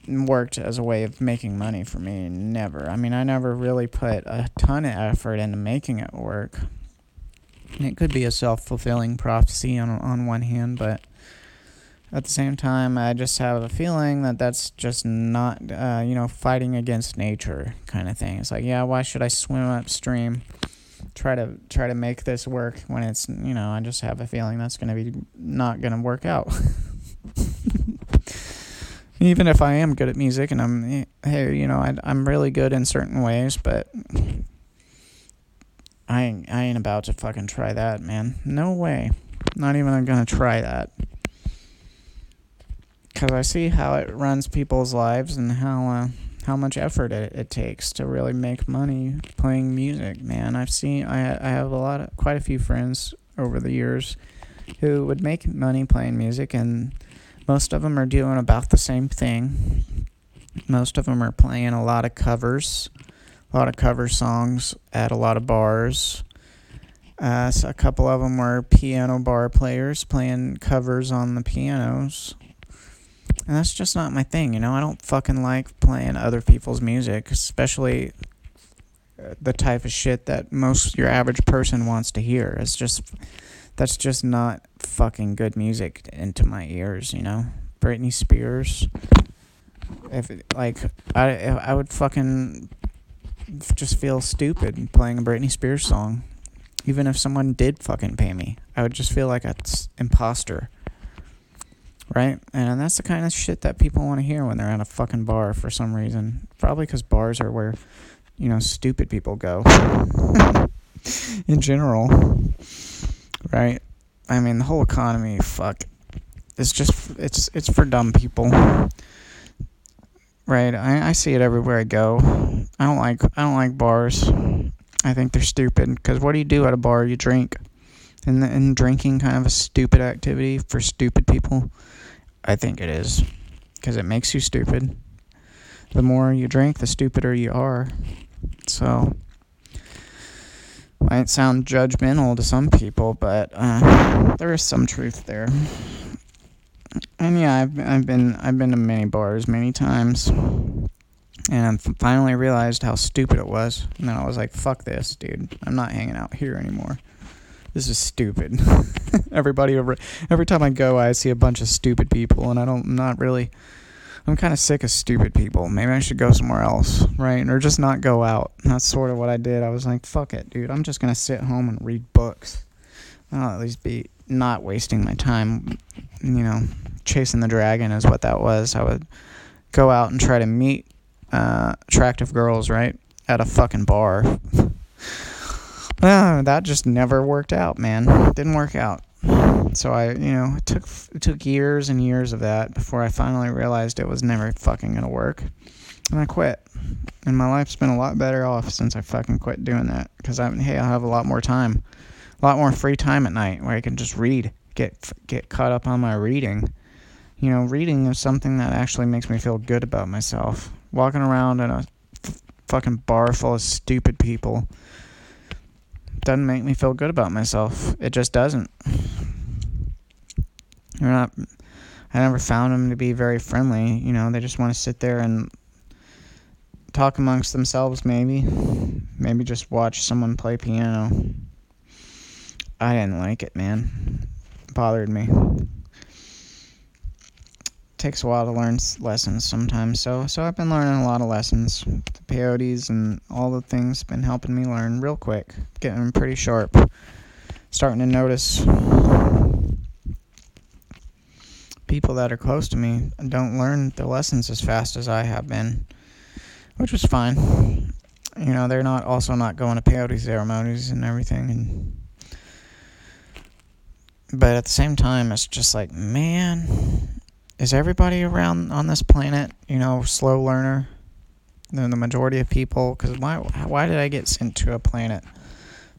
worked as a way of making money for me. Never. I mean, I never really put a ton of effort into making it work. It could be a self fulfilling prophecy on on one hand, but at the same time, I just have a feeling that that's just not, uh, you know, fighting against nature kind of thing. It's like, yeah, why should I swim upstream, try to try to make this work when it's, you know, I just have a feeling that's going to be not going to work out. Even if I am good at music and I'm, hey, you know, I, I'm really good in certain ways, but I ain't, I ain't about to fucking try that, man. No way. Not even I'm gonna try that because I see how it runs people's lives and how uh, how much effort it, it takes to really make money playing music. Man, I've seen I I have a lot of quite a few friends over the years who would make money playing music, and most of them are doing about the same thing. Most of them are playing a lot of covers, a lot of cover songs at a lot of bars. Uh, so a couple of them were piano bar players playing covers on the pianos and that's just not my thing, you know? I don't fucking like playing other people's music, especially uh, the type of shit that most your average person wants to hear. It's just that's just not fucking good music into my ears, you know? Britney Spears if like I I would fucking just feel stupid playing a Britney Spears song. Even if someone did fucking pay me, I would just feel like an imposter right? And that's the kind of shit that people want to hear when they're at a fucking bar for some reason. Probably because bars are where, you know, stupid people go. In general, right? I mean, the whole economy, fuck, it's just it's it's for dumb people, right? I, I see it everywhere I go. I don't like I don't like bars. I think they're stupid because what do you do at a bar? You drink. And, and drinking kind of a stupid activity for stupid people. I think it is. Because it makes you stupid. The more you drink, the stupider you are. So, might sound judgmental to some people, but uh, there is some truth there. And yeah, I've I've been I've been to many bars many times, and I finally realized how stupid it was. And then I was like, "Fuck this, dude! I'm not hanging out here anymore." this is stupid. Everybody over every time I go, I see a bunch of stupid people, and I don't I'm not really. I'm kind of sick of stupid people. Maybe I should go somewhere else, right? Or just not go out. that's sort of what I did. I was like, fuck it, dude. I'm just gonna sit home and read books. I'll at least be not wasting my time. You know, chasing the dragon is what that was. I would go out and try to meet uh, attractive girls, right, at a fucking bar. Uh, that just never worked out, man. Didn't work out. So I, you know, it took it took years and years of that before I finally realized it was never fucking gonna work, and I quit. And my life's been a lot better off since I fucking quit doing that. Because I, hey, I have a lot more time, a lot more free time at night where I can just read, get get caught up on my reading. You know, reading is something that actually makes me feel good about myself. Walking around in a f- fucking bar full of stupid people doesn't make me feel good about myself. It just doesn't. You're not. I never found them to be very friendly. You know, they just want to sit there and talk amongst themselves, maybe. Maybe just watch someone play piano. I didn't like it, man. It bothered me. It takes a while to learn lessons sometimes, so so I've been learning a lot of lessons. The peyotes and all the things been helping me learn real quick, getting pretty sharp. Starting to notice people that are close to me don't learn the lessons as fast as I have been which was fine. You know, they're not also not going to peyote ceremonies and everything, and but at the same time, it's just like, man, is everybody around on this planet, you know, slow learner? Than the majority of people, because why? Why did I get sent to a planet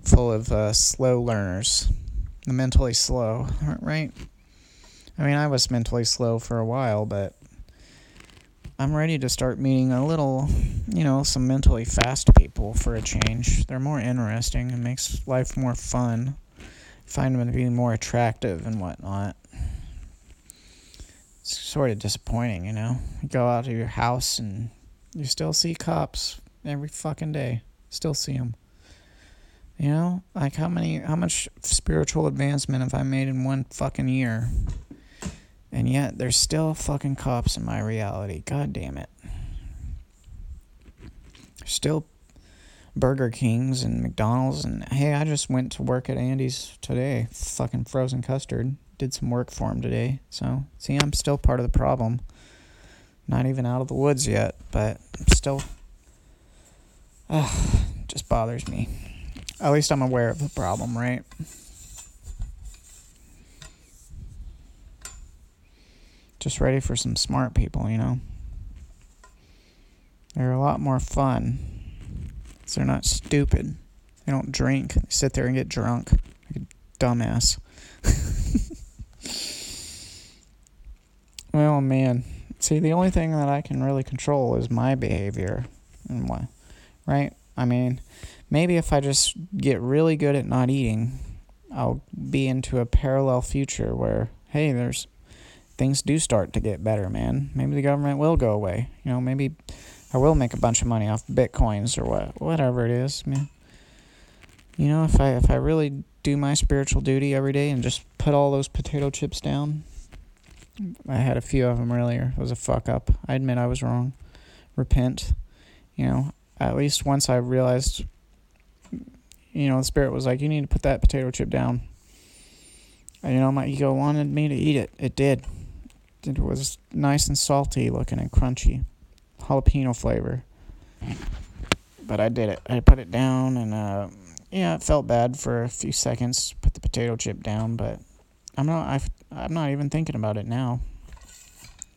full of uh, slow learners, the mentally slow, right? I mean, I was mentally slow for a while, but I'm ready to start meeting a little, you know, some mentally fast people for a change. They're more interesting and makes life more fun. Find them to be more attractive and whatnot. It's sort of disappointing, you know. You go out to your house and you still see cops every fucking day. Still see them. You know, like how many, how much spiritual advancement have I made in one fucking year? And yet, there's still fucking cops in my reality. God damn it. There's still Burger Kings and McDonald's. And hey, I just went to work at Andy's today. Fucking frozen custard. Did some work for him today. So, see, I'm still part of the problem. Not even out of the woods yet, but I'm still. Ugh, just bothers me. At least I'm aware of the problem, right? just ready for some smart people, you know. They're a lot more fun. They're not stupid. They don't drink. They sit there and get drunk. Like a dumbass. well, man. See, the only thing that I can really control is my behavior. And what? Right? I mean, maybe if I just get really good at not eating, I'll be into a parallel future where, hey, there's things do start to get better, man. Maybe the government will go away. You know, maybe I will make a bunch of money off bitcoins or what, whatever it is. You know, if I if I really do my spiritual duty every day and just put all those potato chips down, I had a few of them earlier. It was a fuck up. I admit I was wrong. Repent. You know, at least once I realized, you know, the spirit was like, you need to put that potato chip down. And, you know, my ego wanted me to eat it. It did. It was nice and salty looking and crunchy, jalapeno flavor. But I did it. I put it down, and uh, yeah, it felt bad for a few seconds. Put the potato chip down, but I'm not. i I'm not even thinking about it now.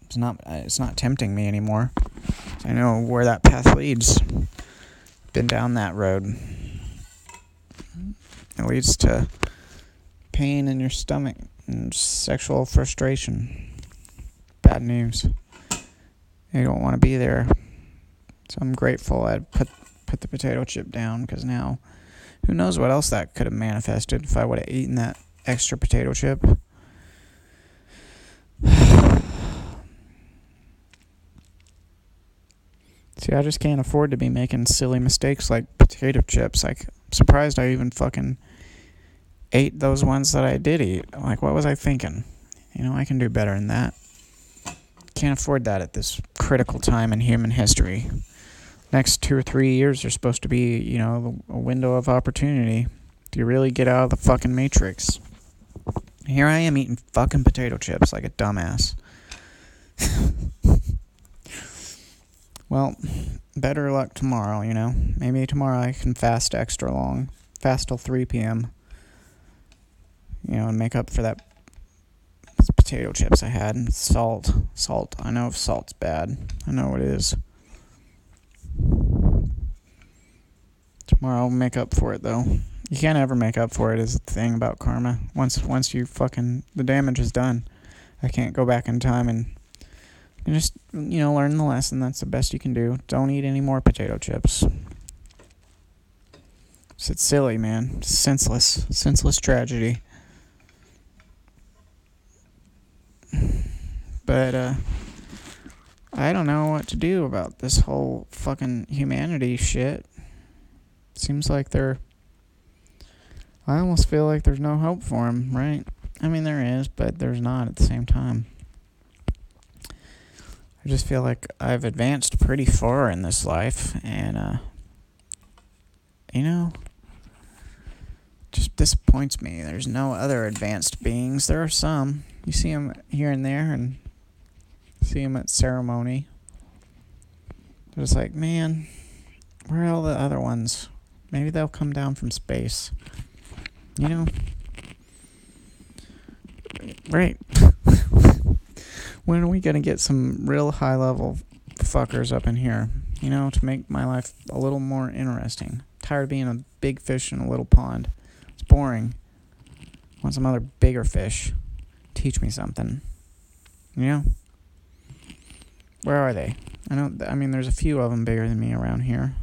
It's not. It's not tempting me anymore. I know where that path leads. Been down that road. It leads to pain in your stomach and sexual frustration bad news. You don't want to be there. So I'm grateful I put put the potato chip down because now, who knows what else that could have manifested if I would have eaten that extra potato chip. See, I just can't afford to be making silly mistakes like potato chips. Like, I'm surprised I even fucking ate those ones that I did eat. Like, what was I thinking? You know, I can do better than that. Can't afford that at this critical time in human history. Next two or three years are supposed to be, you know, a window of opportunity. You really get out of the fucking matrix? Here I am eating fucking potato chips like a dumbass. well, better luck tomorrow, you know. Maybe tomorrow I can fast extra long. Fast till 3 p.m. You know, and make up for that potato chips I had salt. Salt. I know if salt's bad. I know it is. Tomorrow I'll make up for it though. You can't ever make up for it is the thing about karma. Once once you fucking the damage is done. I can't go back in time and just you know learn the lesson. That's the best you can do. Don't eat any more potato chips. It's silly, man. senseless, senseless tragedy. But uh, I don't know what to do about this whole fucking humanity shit. Seems like they're. I almost feel like there's no hope for them, right? I mean, there is, but there's not at the same time. I just feel like I've advanced pretty far in this life, and, uh, you know, just disappoints me. There's no other advanced beings. There are some. You see them here and there, and see them at ceremony. They're just like, man, where are all the other ones? Maybe they'll come down from space. You know? Right. when are we going to get some real high level fuckers up in here? You know, to make my life a little more interesting. tired of being a big fish in a little pond. It's boring. Want some other bigger fish. Teach me something. You know? Where are they? I know. I mean, there's a few of them bigger than me around here.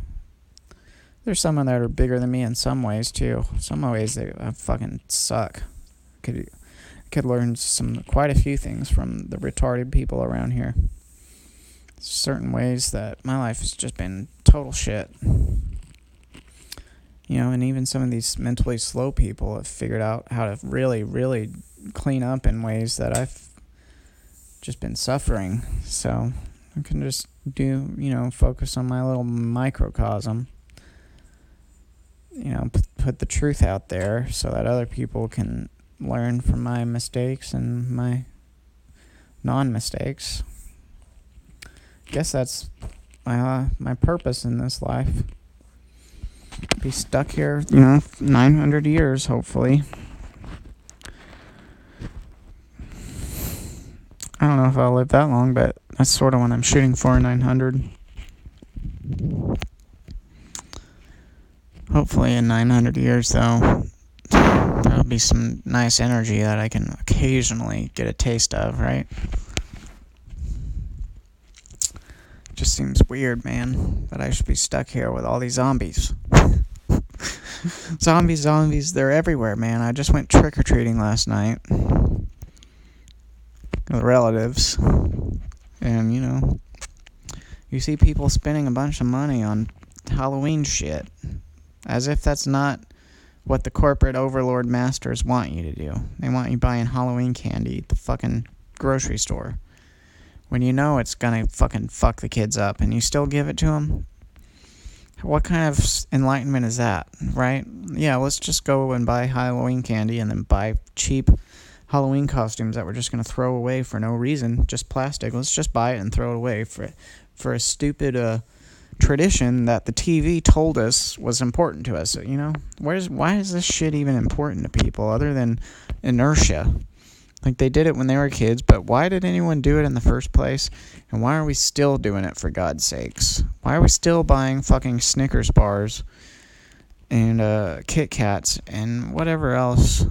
There's some of that are bigger than me in some ways too. Some ways they uh, fucking suck. Could could learn some quite a few things from the retarded people around here. Certain ways that my life has just been total shit. You know, and even some of these mentally slow people have figured out how to really, really clean up in ways that I've just been suffering. So I can just do, you know, focus on my little microcosm. You know, put the truth out there so that other people can learn from my mistakes and my non mistakes. Guess that's my uh, my purpose in this life. Be stuck here, you know, 900 years, hopefully. I don't know if I'll live that long, but that's sort of what I'm shooting for 900. Hopefully, in 900 years, though, there'll be some nice energy that I can occasionally get a taste of, right? Just seems weird, man, that I should be stuck here with all these zombies. zombies, zombies, they're everywhere, man. I just went trick or treating last night relatives. And, you know, you see people spending a bunch of money on Halloween shit as if that's not what the corporate overlord masters want you to do. They want you buying Halloween candy at the fucking grocery store when you know it's gonna fucking fuck the kids up and you still give it to them. What kind of enlightenment is that, right? Yeah, let's just go and buy Halloween candy and then buy cheap Halloween costumes that we're just going to throw away for no reason, just plastic. Let's just buy it and throw it away for for a stupid uh, tradition that the TV told us was important to us. You know, where's why is this shit even important to people other than inertia? Like they did it when they were kids, but why did anyone do it in the first place? And why are we still doing it for God's sakes? Why are we still buying fucking Snickers bars and uh, Kit Kats and whatever else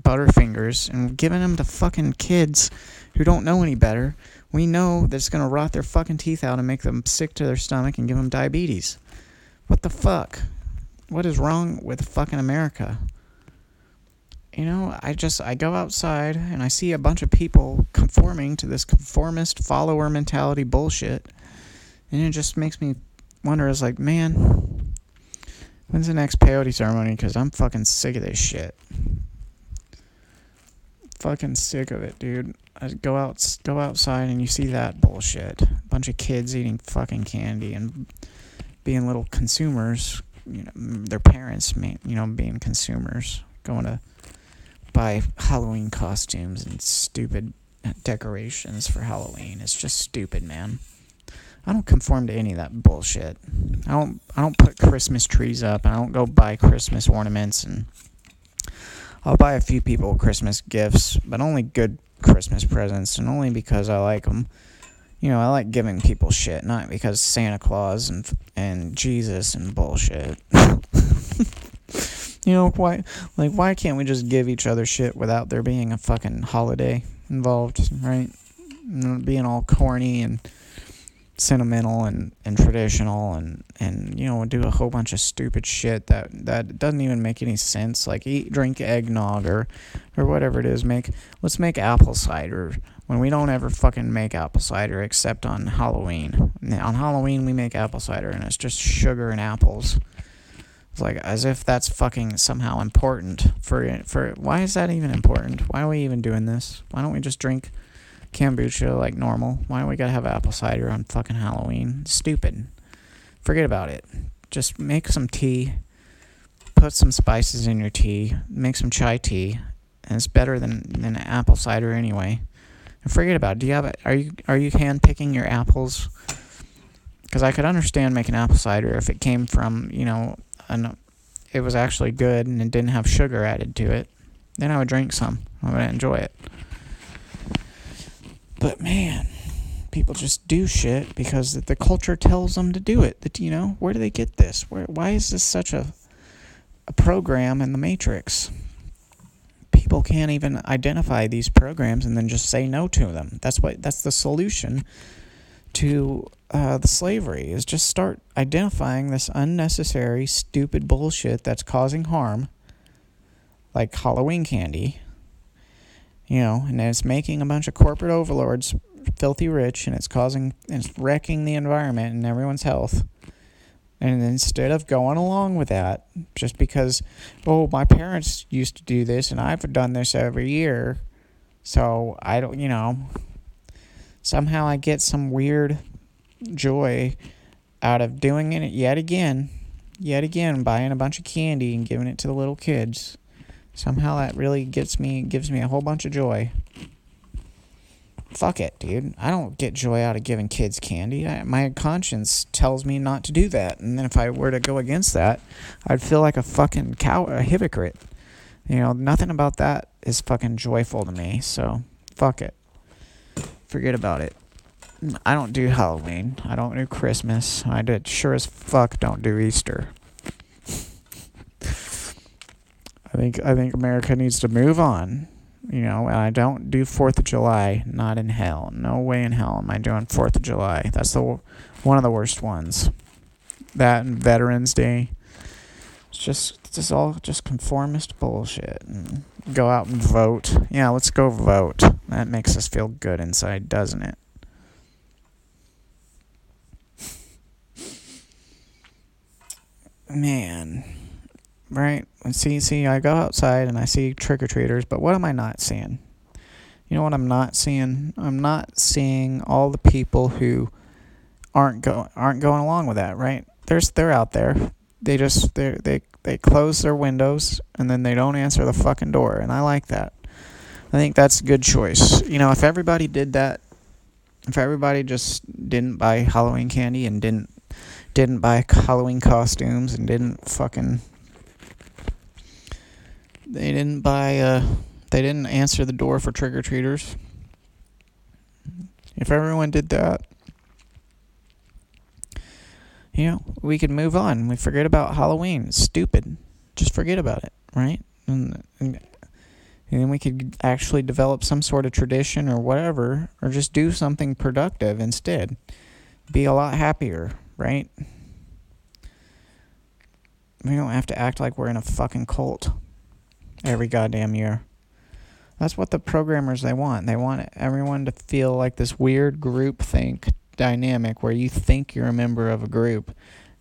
Butterfingers and giving them to fucking kids who don't know any better, we know that it's going to rot their fucking teeth out and make them sick to their stomach and give them diabetes. What the fuck? What is wrong with fucking America? You know, I just I go outside and I see a bunch of people conforming to this conformist follower mentality bullshit. And it just makes me wonder is like, man, when's the next peyote ceremony cuz I'm fucking sick of this shit fucking sick of it, dude. I go out, go outside, and you see that bullshit. Bunch of kids eating fucking candy and being little consumers. You know, their parents, you know, being consumers, going to buy Halloween costumes and stupid decorations for Halloween. It's just stupid, man. I don't conform to any of that bullshit. I don't. I don't put Christmas trees up. I don't go buy Christmas ornaments and I'll buy a few people Christmas gifts, but only good Christmas presents, and only because I like them. You know, I like giving people shit, not because Santa Claus and and Jesus and bullshit. you know why? Like, why can't we just give each other shit without there being a fucking holiday involved, right? Being all corny and sentimental and, and traditional and, and you know do a whole bunch of stupid shit that, that doesn't even make any sense. Like eat drink eggnog or or whatever it is. Make let's make apple cider. When we don't ever fucking make apple cider except on Halloween. On Halloween we make apple cider and it's just sugar and apples. It's like as if that's fucking somehow important for for why is that even important? Why are we even doing this? Why don't we just drink kombucha like normal. Why don't we gotta have apple cider on fucking Halloween? Stupid. Forget about it. Just make some tea. Put some spices in your tea. Make some chai tea. And it's better than, than apple cider anyway. And forget about it. Do you have? Are you are you hand picking your apples? Because I could understand making apple cider if it came from you know an it was actually good and it didn't have sugar added to it. Then I would drink some. I would enjoy it. But man, people just do shit because the culture tells them to do it. That you know, where do they get this? Where why is this such a a program in the matrix? People can't even identify these programs and then just say no to them. That's what that's the solution to uh, the slavery is just start identifying this unnecessary, stupid bullshit that's causing harm, like Halloween candy, you know, and it's making a bunch of corporate overlords filthy rich and it's causing it's wrecking the environment and everyone's health. And instead of going along with that, just because, oh, my parents used to do this and I've done this every year, so I don't, you know, somehow I get some weird joy out of doing it yet again, yet again, buying a bunch of candy and giving it to the little kids. Somehow that really gets me gives me a whole bunch of joy. Fuck it, dude. I don't get joy out of giving kids candy. I, my conscience tells me not to do that. And then if I were to go against that, I'd feel like a fucking cow, a hypocrite. You know, nothing about that is fucking joyful to me. So, fuck it. Forget about it. I don't do Halloween. I don't do Christmas. I did sure as fuck don't do Easter. I think I think America needs to move on. You know, I don't do Fourth of July. Not in hell. No way in hell am I doing Fourth of July. That's the one of the worst ones. That and Veterans Day. It's just it's all just conformist bullshit. And go out and vote. Yeah, let's go vote. That makes us feel good inside, doesn't it? Man right? And see, see, I go outside and I see trick or treaters, but what am I not seeing? You know what I'm not seeing? I'm not seeing all the people who aren't go aren't going along with that, right? There's they're out there. They just they they they close their windows and then they don't answer the fucking door, and I like that. I think that's a good choice. You know, if everybody did that, if everybody just didn't buy Halloween candy and didn't didn't buy Halloween costumes and didn't fucking they didn't buy, uh, they didn't answer the door for trick or treaters. If everyone did that, you know, we could move on. We forget about Halloween. It's stupid. Just forget about it, right? And, and, and then we could actually develop some sort of tradition or whatever, or just do something productive instead. Be a lot happier, right? We don't have to act like we're in a fucking cult every goddamn year. That's what the programmers they want. They want everyone to feel like this weird group think dynamic where you think you're a member of a group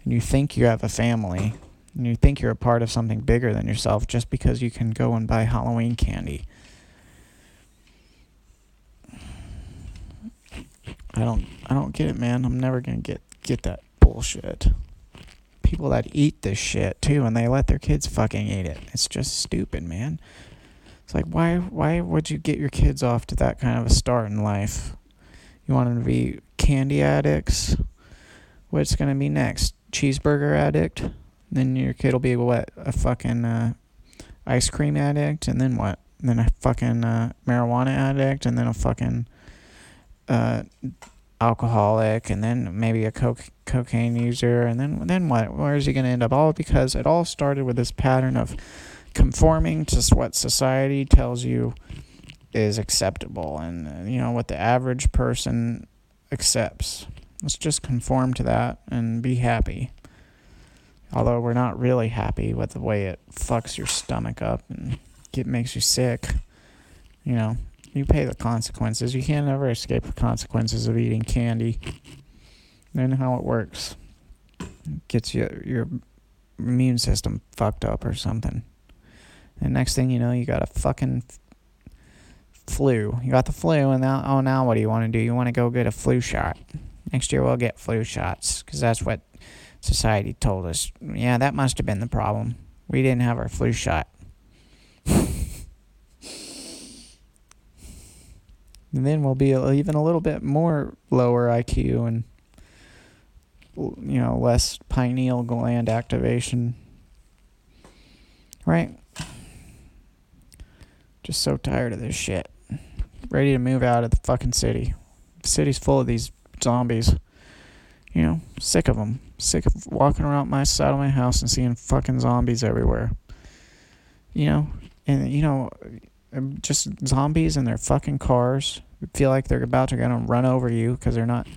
and you think you have a family and you think you're a part of something bigger than yourself just because you can go and buy Halloween candy. I don't I don't get it, man. I'm never going to get get that bullshit people that eat this shit too and they let their kids fucking eat it. It's just stupid, man. It's like why why would you get your kids off to that kind of a start in life? You want them to be candy addicts? What's gonna be next? Cheeseburger addict? Then your kid will be what? A fucking uh, ice cream addict, and then what? And then a fucking uh, marijuana addict, and then a fucking uh, alcoholic and then maybe a coke, cocaine user and then then what where is he going to end up all because it all started with this pattern of conforming to what society tells you is acceptable and uh, you know what the average person accepts Let's just conform to that and be happy. Although we're not really happy with the way it fucks your stomach up and it makes you sick. You know, you pay the consequences. You can't ever escape the consequences of eating candy. Then how it works. It gets you your immune system fucked up or something. And next thing you know, you got a fucking flu. You got the flu, and now, oh, now what do you want to do? You want to go get a flu shot. Next year we'll get flu shots because that's what society told us. Yeah, that must have been the problem. We didn't have our flu shot. and then we'll be even a little bit more lower IQ and you know less pineal gland activation. Right? Just so tired of this shit. Ready to move out of the fucking city. The city's full of these zombies. You know, sick of them. Sick of walking around my side of my house and seeing fucking zombies everywhere. You know, and you know, just zombies in their fucking cars. Feel like they're about to gonna run over you because they're not.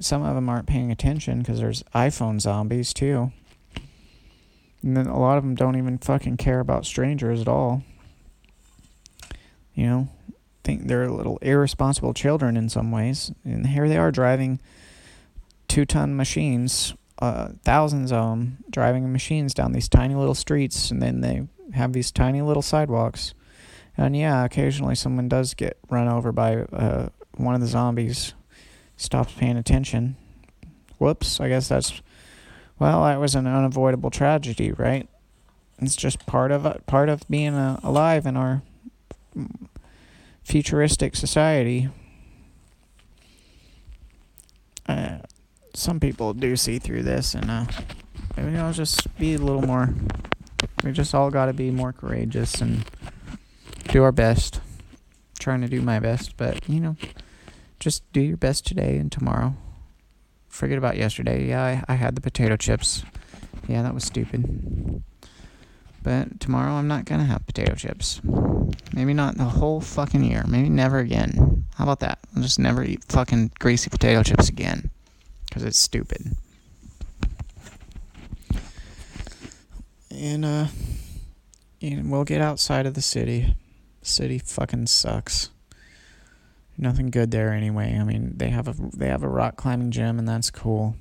Some of them aren't paying attention because there's iPhone zombies too. And then a lot of them don't even fucking care about strangers at all. You know, think they're little irresponsible children in some ways. And here they are driving two ton machines, uh, thousands of them, driving machines down these tiny little streets, and then they have these tiny little sidewalks. And yeah, occasionally someone does get run over by uh, one of the zombies, stops paying attention. Whoops, I guess that's, well, that was an unavoidable tragedy, right? It's just part of part of being uh, alive in our futuristic society. Uh, some people do see through this, and uh, maybe I'll just be a little more. We just all got to be more courageous and do our best. Trying to do my best, but you know, just do your best today and tomorrow. Forget about yesterday. Yeah, I, I had the potato chips. Yeah, that was stupid. But tomorrow I'm not gonna have potato chips. Maybe not the whole fucking year. Maybe never again. How about that? I'll just never eat fucking greasy potato chips again. Because it's stupid. And, uh, and we'll get outside of the city. City fucking sucks. Nothing good there anyway. I mean, they have a they have a rock climbing gym and that's cool.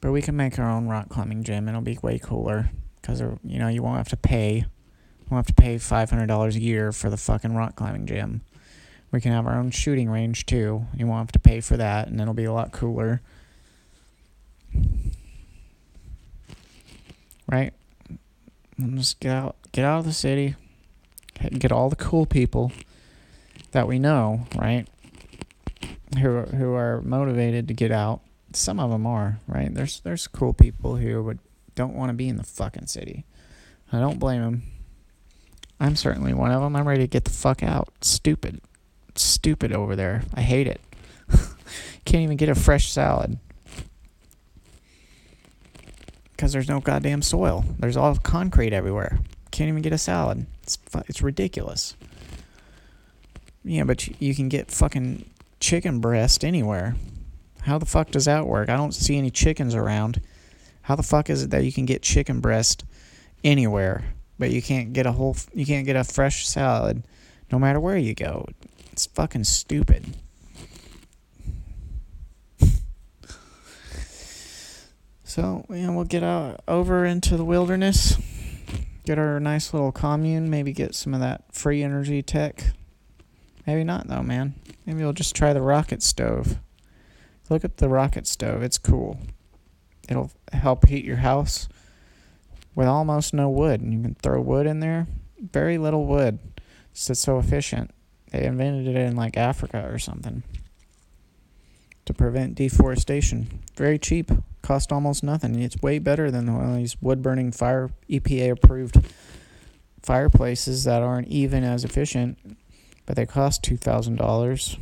But we can make our own rock climbing gym. And it'll be way cooler because you know you won't have to pay, you won't have to pay five hundred dollars a year for the fucking rock climbing gym. We can have our own shooting range too. You won't have to pay for that, and it'll be a lot cooler. Right? And just get out, get out of the city, get all the cool people that we know, right? Who who are motivated to get out. Some of them are, right? There's there's cool people who would don't want to be in the fucking city. I don't blame them. I'm certainly one of them. I'm ready to get the fuck out. Stupid. stupid over there. I hate it. Can't even get a fresh salad. Because there's no goddamn soil. There's all concrete everywhere. Can't even get a salad. It's, it's ridiculous. Yeah, but you can get fucking chicken breast anywhere. How the fuck does that work? I don't see any chickens around. How the fuck is it that you can get chicken breast anywhere, but you can't get a whole you can't get a fresh salad no matter where you go? It's fucking stupid. So, yeah, we'll get out over into the wilderness, get our nice little commune, maybe get some of that free energy tech. Maybe not though, man. Maybe we'll just try the rocket stove. Look at the rocket stove. It's cool. It'll help heat your house with almost no wood. And you can throw wood in there, very little wood. It's so efficient. They invented it in like Africa or something to prevent deforestation. Very cheap, cost almost nothing. It's way better than one of these wood burning fire EPA approved fireplaces that aren't even as efficient, but they cost two thousand dollars.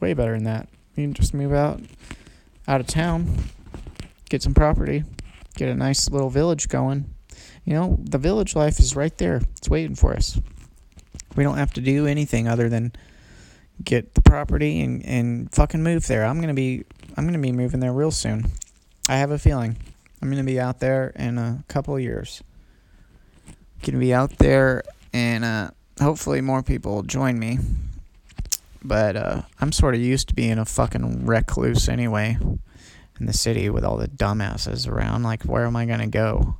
Way better than that. You can just move out out of town, get some property, get a nice little village going. You know, the village life is right there. It's waiting for us. We don't have to do anything other than get the property and, and fucking move there. I'm gonna be I'm gonna be moving there real soon. I have a feeling. I'm gonna be out there in a couple years. Gonna be out there and uh, hopefully more people will join me. But uh, I'm sort of used to being a fucking recluse anyway in the city with all the dumbasses around. Like, where am I gonna go?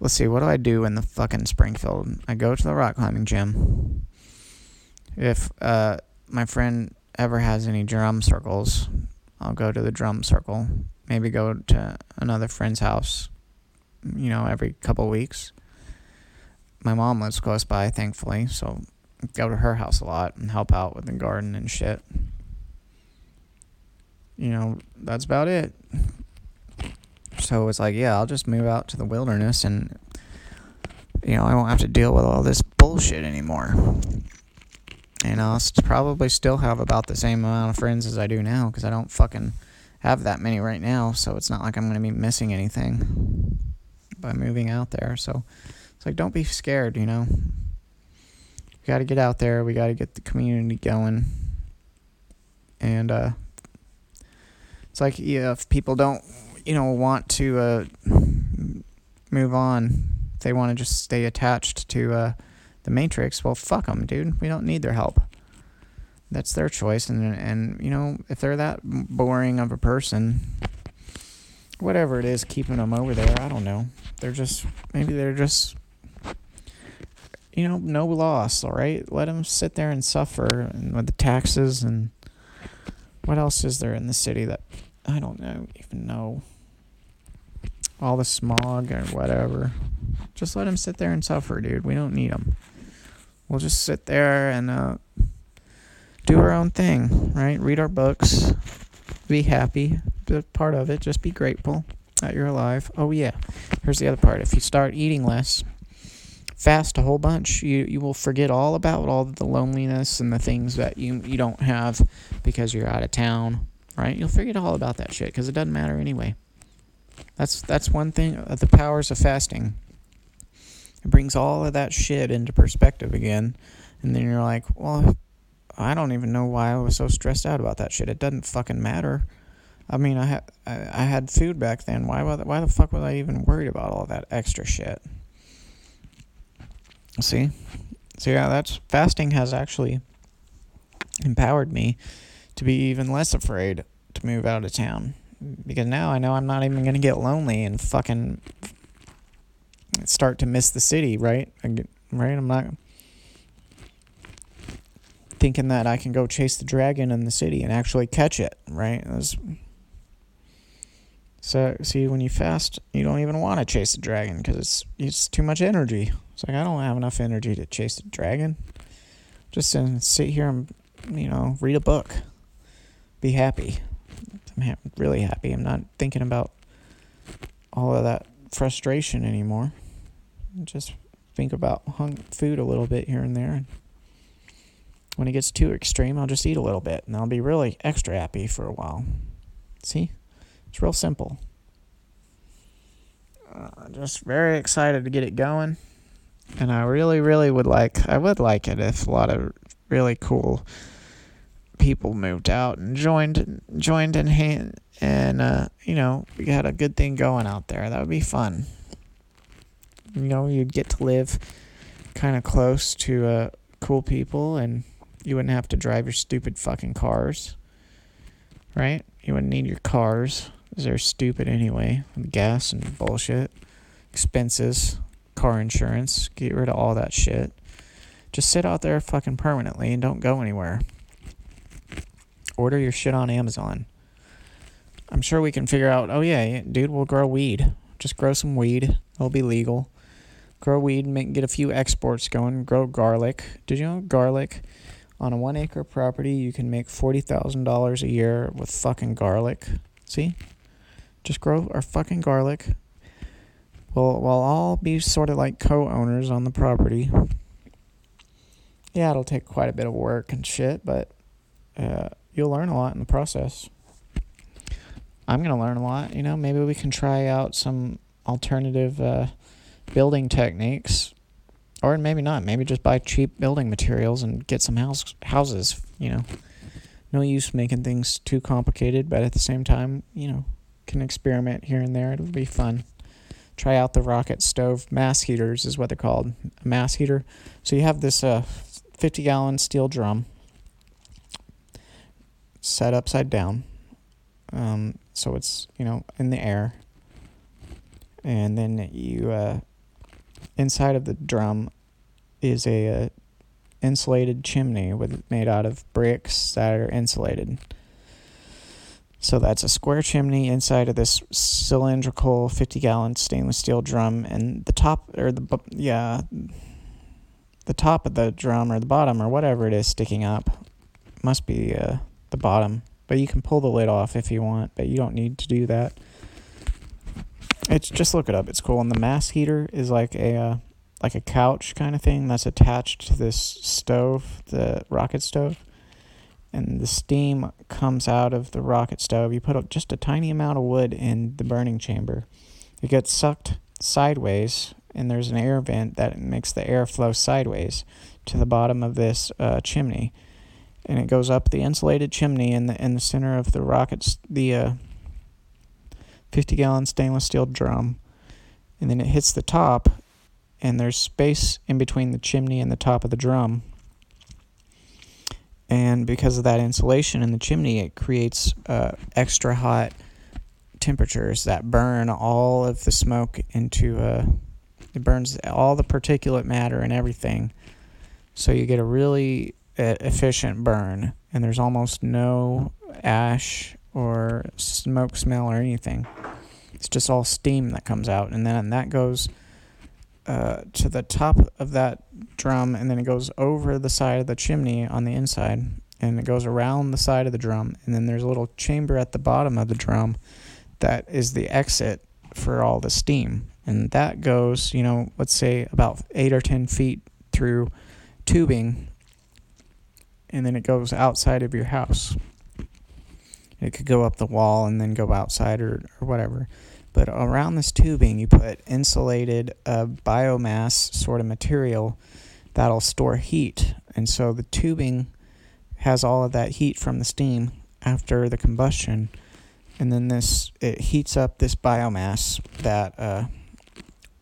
Let's see, what do I do in the fucking Springfield? I go to the rock climbing gym. If uh, my friend ever has any drum circles, I'll go to the drum circle. Maybe go to another friend's house, you know, every couple weeks. My mom lives close by, thankfully, so go to her house a lot and help out with the garden and shit. You know, that's about it. So it's like, yeah, I'll just move out to the wilderness and, you know, I won't have to deal with all this bullshit anymore. And I'll probably still have about the same amount of friends as I do now because I don't fucking have that many right now. So it's not like I'm going to be missing anything by moving out there. So it's like, don't be scared, you know. We got to get out there. We got to get the community going. And uh, it's like, yeah, if people don't you know, want to uh, move on, if they want to just stay attached to uh, the Matrix, well, fuck them, dude. We don't need their help. That's their choice, and and you know, if they're that boring of a person, whatever it is keeping them over there, I don't know. They're just maybe they're just you know, no loss, all right? Let them sit there and suffer and with the taxes and what else is there in the city that I don't know even know all the smog or whatever. Just let them sit there and suffer, dude. We don't need them. We'll just sit there and uh, do our own thing, right? Read our books, be happy. Be part of it. Just be grateful that you're alive. Oh yeah, here's the other part. If you start eating less, fast a whole bunch, you you will forget all about all the loneliness and the things that you you don't have because you're out of town, right? You'll forget all about that shit because it doesn't matter anyway. That's that's one thing. Uh, the powers of fasting. It brings all of that shit into perspective again, and then you're like, well, I don't even know why I was so stressed out about that shit. It doesn't fucking matter. I mean, I had I, I had food back then. Why why the fuck was I even worried about all that extra shit? See, so yeah, that's fasting has actually empowered me to be even less afraid to move out of town because now I know I'm not even gonna get lonely and fucking start to miss the city, right? right? I'm not thinking that I can go chase the dragon in the city and actually catch it, right? So see, when you fast, you don't even want to chase the dragon because it's it's too much energy. It's like I don't have enough energy to chase the dragon. Just sit here and you know read a book, be happy. I'm ha- really happy. I'm not thinking about all of that frustration anymore. Just think about hung food a little bit here and there. And when it gets too extreme, I'll just eat a little bit and I'll be really extra happy for a while. See? It's real simple. Uh, just very excited to get it going. And I really, really would like, I would like it if a lot of really cool people moved out and joined joined in hand and uh, you know we had a good thing going out there that would be fun you know you'd get to live kind of close to uh, cool people and you wouldn't have to drive your stupid fucking cars right you wouldn't need your cars they're stupid anyway gas and bullshit expenses car insurance get rid of all that shit just sit out there fucking permanently and don't go anywhere Order your shit on Amazon. I'm sure we can figure out, oh yeah, dude, we'll grow weed. Just grow some weed. It'll be legal. Grow weed, make get a few exports going. Grow garlic. Did you know garlic? On a one acre property, you can make forty thousand dollars a year with fucking garlic. See? Just grow our fucking garlic. We'll, we'll all be sort of like co owners on the property. Yeah, it'll take quite a bit of work and shit, but uh, you'll learn a lot in the process. I'm going to learn a lot. You know, maybe we can try out some alternative uh, building techniques or maybe not. Maybe just buy cheap building materials and get some house houses. You know, no use making things too complicated, but at the same time, you know, can experiment here and there. It'll be fun. Try out the rocket stove mass heaters is what they're called. A mass heater. So you have this uh, 50 gallon steel drum set upside down. Um, so it's you know in the air, and then you uh, inside of the drum is a, a uh, insulated chimney with made out of bricks that are insulated. So that's a square chimney inside of this cylindrical 50 gallon stainless steel drum, and the top or the yeah, the top of the drum or the bottom or whatever it is sticking up must be uh, the bottom. But you can pull the lid off if you want, but you don't need to do that. It's just look it up. It's cool. And the mass heater is like a uh, like a couch kind of thing that's attached to this stove, the rocket stove. And the steam comes out of the rocket stove. You put just a tiny amount of wood in the burning chamber. It gets sucked sideways, and there's an air vent that makes the air flow sideways to the bottom of this uh, chimney and it goes up the insulated chimney in the in the center of the rockets the uh, 50 gallon stainless steel drum and then it hits the top and there's space in between the chimney and the top of the drum. And because of that insulation in the chimney it creates uh, extra hot temperatures that burn all of the smoke into uh, it burns all the particulate matter and everything. So you get a really efficient burn, and there's almost no ash or smoke smell or anything. It's just all steam that comes out, and then that goes uh, to the top of that drum, and then it goes over the side of the chimney on the inside, and it goes around the side of the drum, and then there's a little chamber at the bottom of the drum that is the exit for all the steam, and that goes, you know, let's say about eight or ten feet through tubing and then it goes outside of your house. It could go up the wall and then go outside or, or whatever. But around this tubing, you put insulated uh, biomass sort of material that'll store heat. And so the tubing has all of that heat from the steam after the combustion. And then this it heats up this biomass that uh,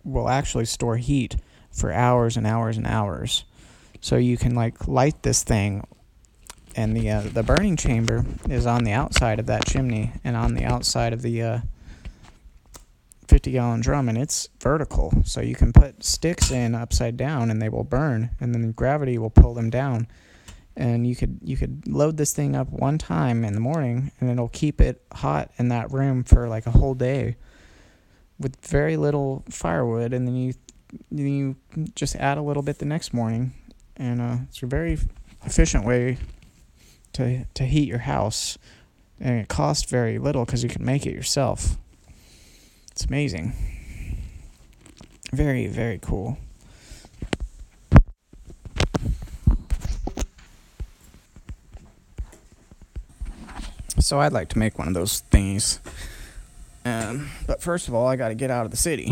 will actually store heat for hours and hours and hours. So you can like light this thing and the uh, the burning chamber is on the outside of that chimney and on the outside of the uh, 50 gallon drum and it's vertical. So you can put sticks in upside down and they will burn and then gravity will pull them down. And you could you could load this thing up one time in the morning and it'll keep it hot in that room for like a whole day with very little firewood. And then you you just add a little bit the next morning. And uh, it's a very efficient way to to heat your house, and it costs very little because you can make it yourself. It's amazing. Very very cool. So I'd like to make one of those thingies. Um, but first of all, I got to get out of the city.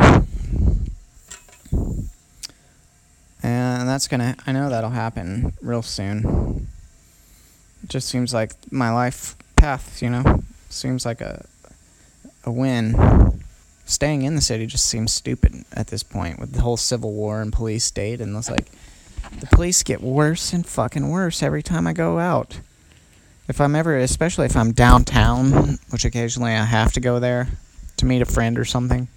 And that's gonna, I know that'll happen real soon. Just seems like my life path, you know, seems like a a win. Staying in the city just seems stupid at this point with the whole civil war and police state and it's like the police get worse and fucking worse every time I go out. If I'm ever, especially if I'm downtown, which occasionally I have to go there to meet a friend or something.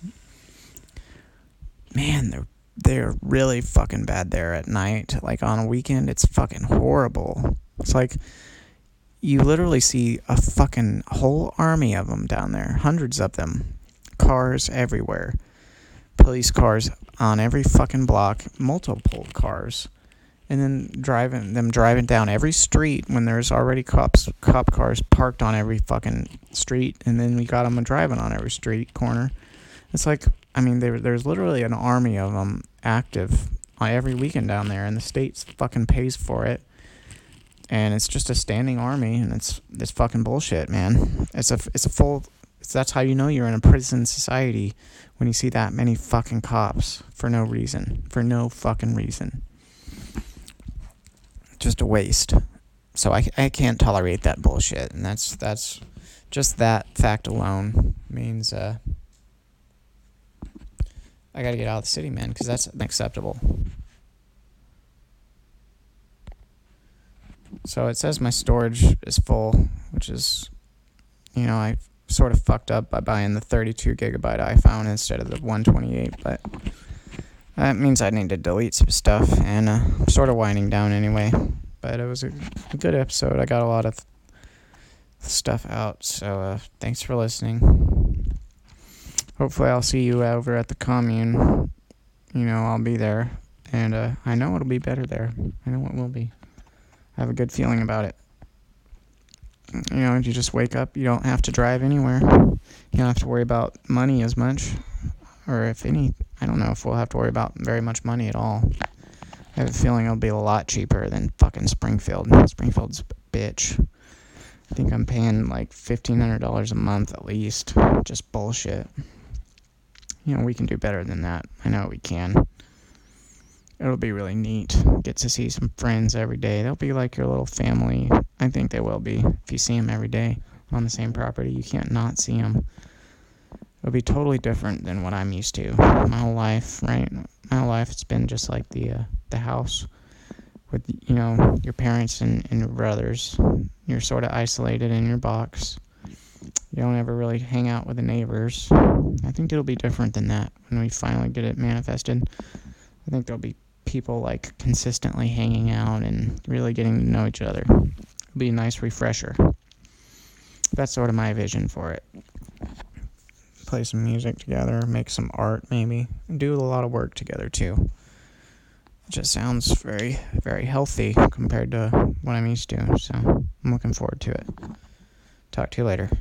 Man, they're they're really fucking bad there at night. Like on a weekend, it's fucking horrible. It's like you literally see a fucking whole army of them down there, hundreds of them, cars everywhere, police cars on every fucking block, multiple cars, and then driving them driving down every street when there's already cops cop cars parked on every fucking street, and then we got them driving on every street corner. It's like I mean there there's literally an army of them active every weekend down there, and the state fucking pays for it and it's just a standing army, and it's it's fucking bullshit, man. It's a it's a full 'Cause that's how you know you're in a prison society when you see that many fucking cops for no reason. For no fucking reason. Just a waste. So I, I can't tolerate that bullshit. And that's, that's just that fact alone means, uh, I gotta get out of the city, man, because that's unacceptable. So it says my storage is full, which is, you know, I sort of fucked up by buying the 32 gigabyte iPhone instead of the 128, but that means I need to delete some stuff, and uh, I'm sort of winding down anyway. But it was a, good episode. I got a lot of stuff out, so uh, thanks for listening. Hopefully, I'll see you over at the commune. You know, I'll be there, and uh, I know it'll be better there. I know it will be. I have a good feeling about it. You know, if you just wake up, you don't have to drive anywhere. You don't have to worry about money as much. Or if any, I don't know if we'll have to worry about very much money at all. I have a feeling it'll be a lot cheaper than fucking Springfield. Springfield's bitch. I think I'm paying like $1,500 a month at least. Just bullshit. You know, we can do better than that. I know we can. It'll be really neat. Get to see some friends every day. They'll be like your little family. I think they will be. If you see them every day on the same property, you can't not see them. It'll be totally different than what I'm used to. My whole life, right? My whole life, it's been just like the uh, the house with you know your parents and, and your brothers. You're sort of isolated in your box. You don't ever really hang out with the neighbors. I think it'll be different than that when we finally get it manifested. I think there'll be people like consistently hanging out and really getting to know each other. It'll be a nice refresher. That's sort of my vision for it. Play some music together, make some art maybe, do a lot of work together too. It just sounds very, very healthy compared to what I'm used to, so I'm looking forward to it. Talk to you later.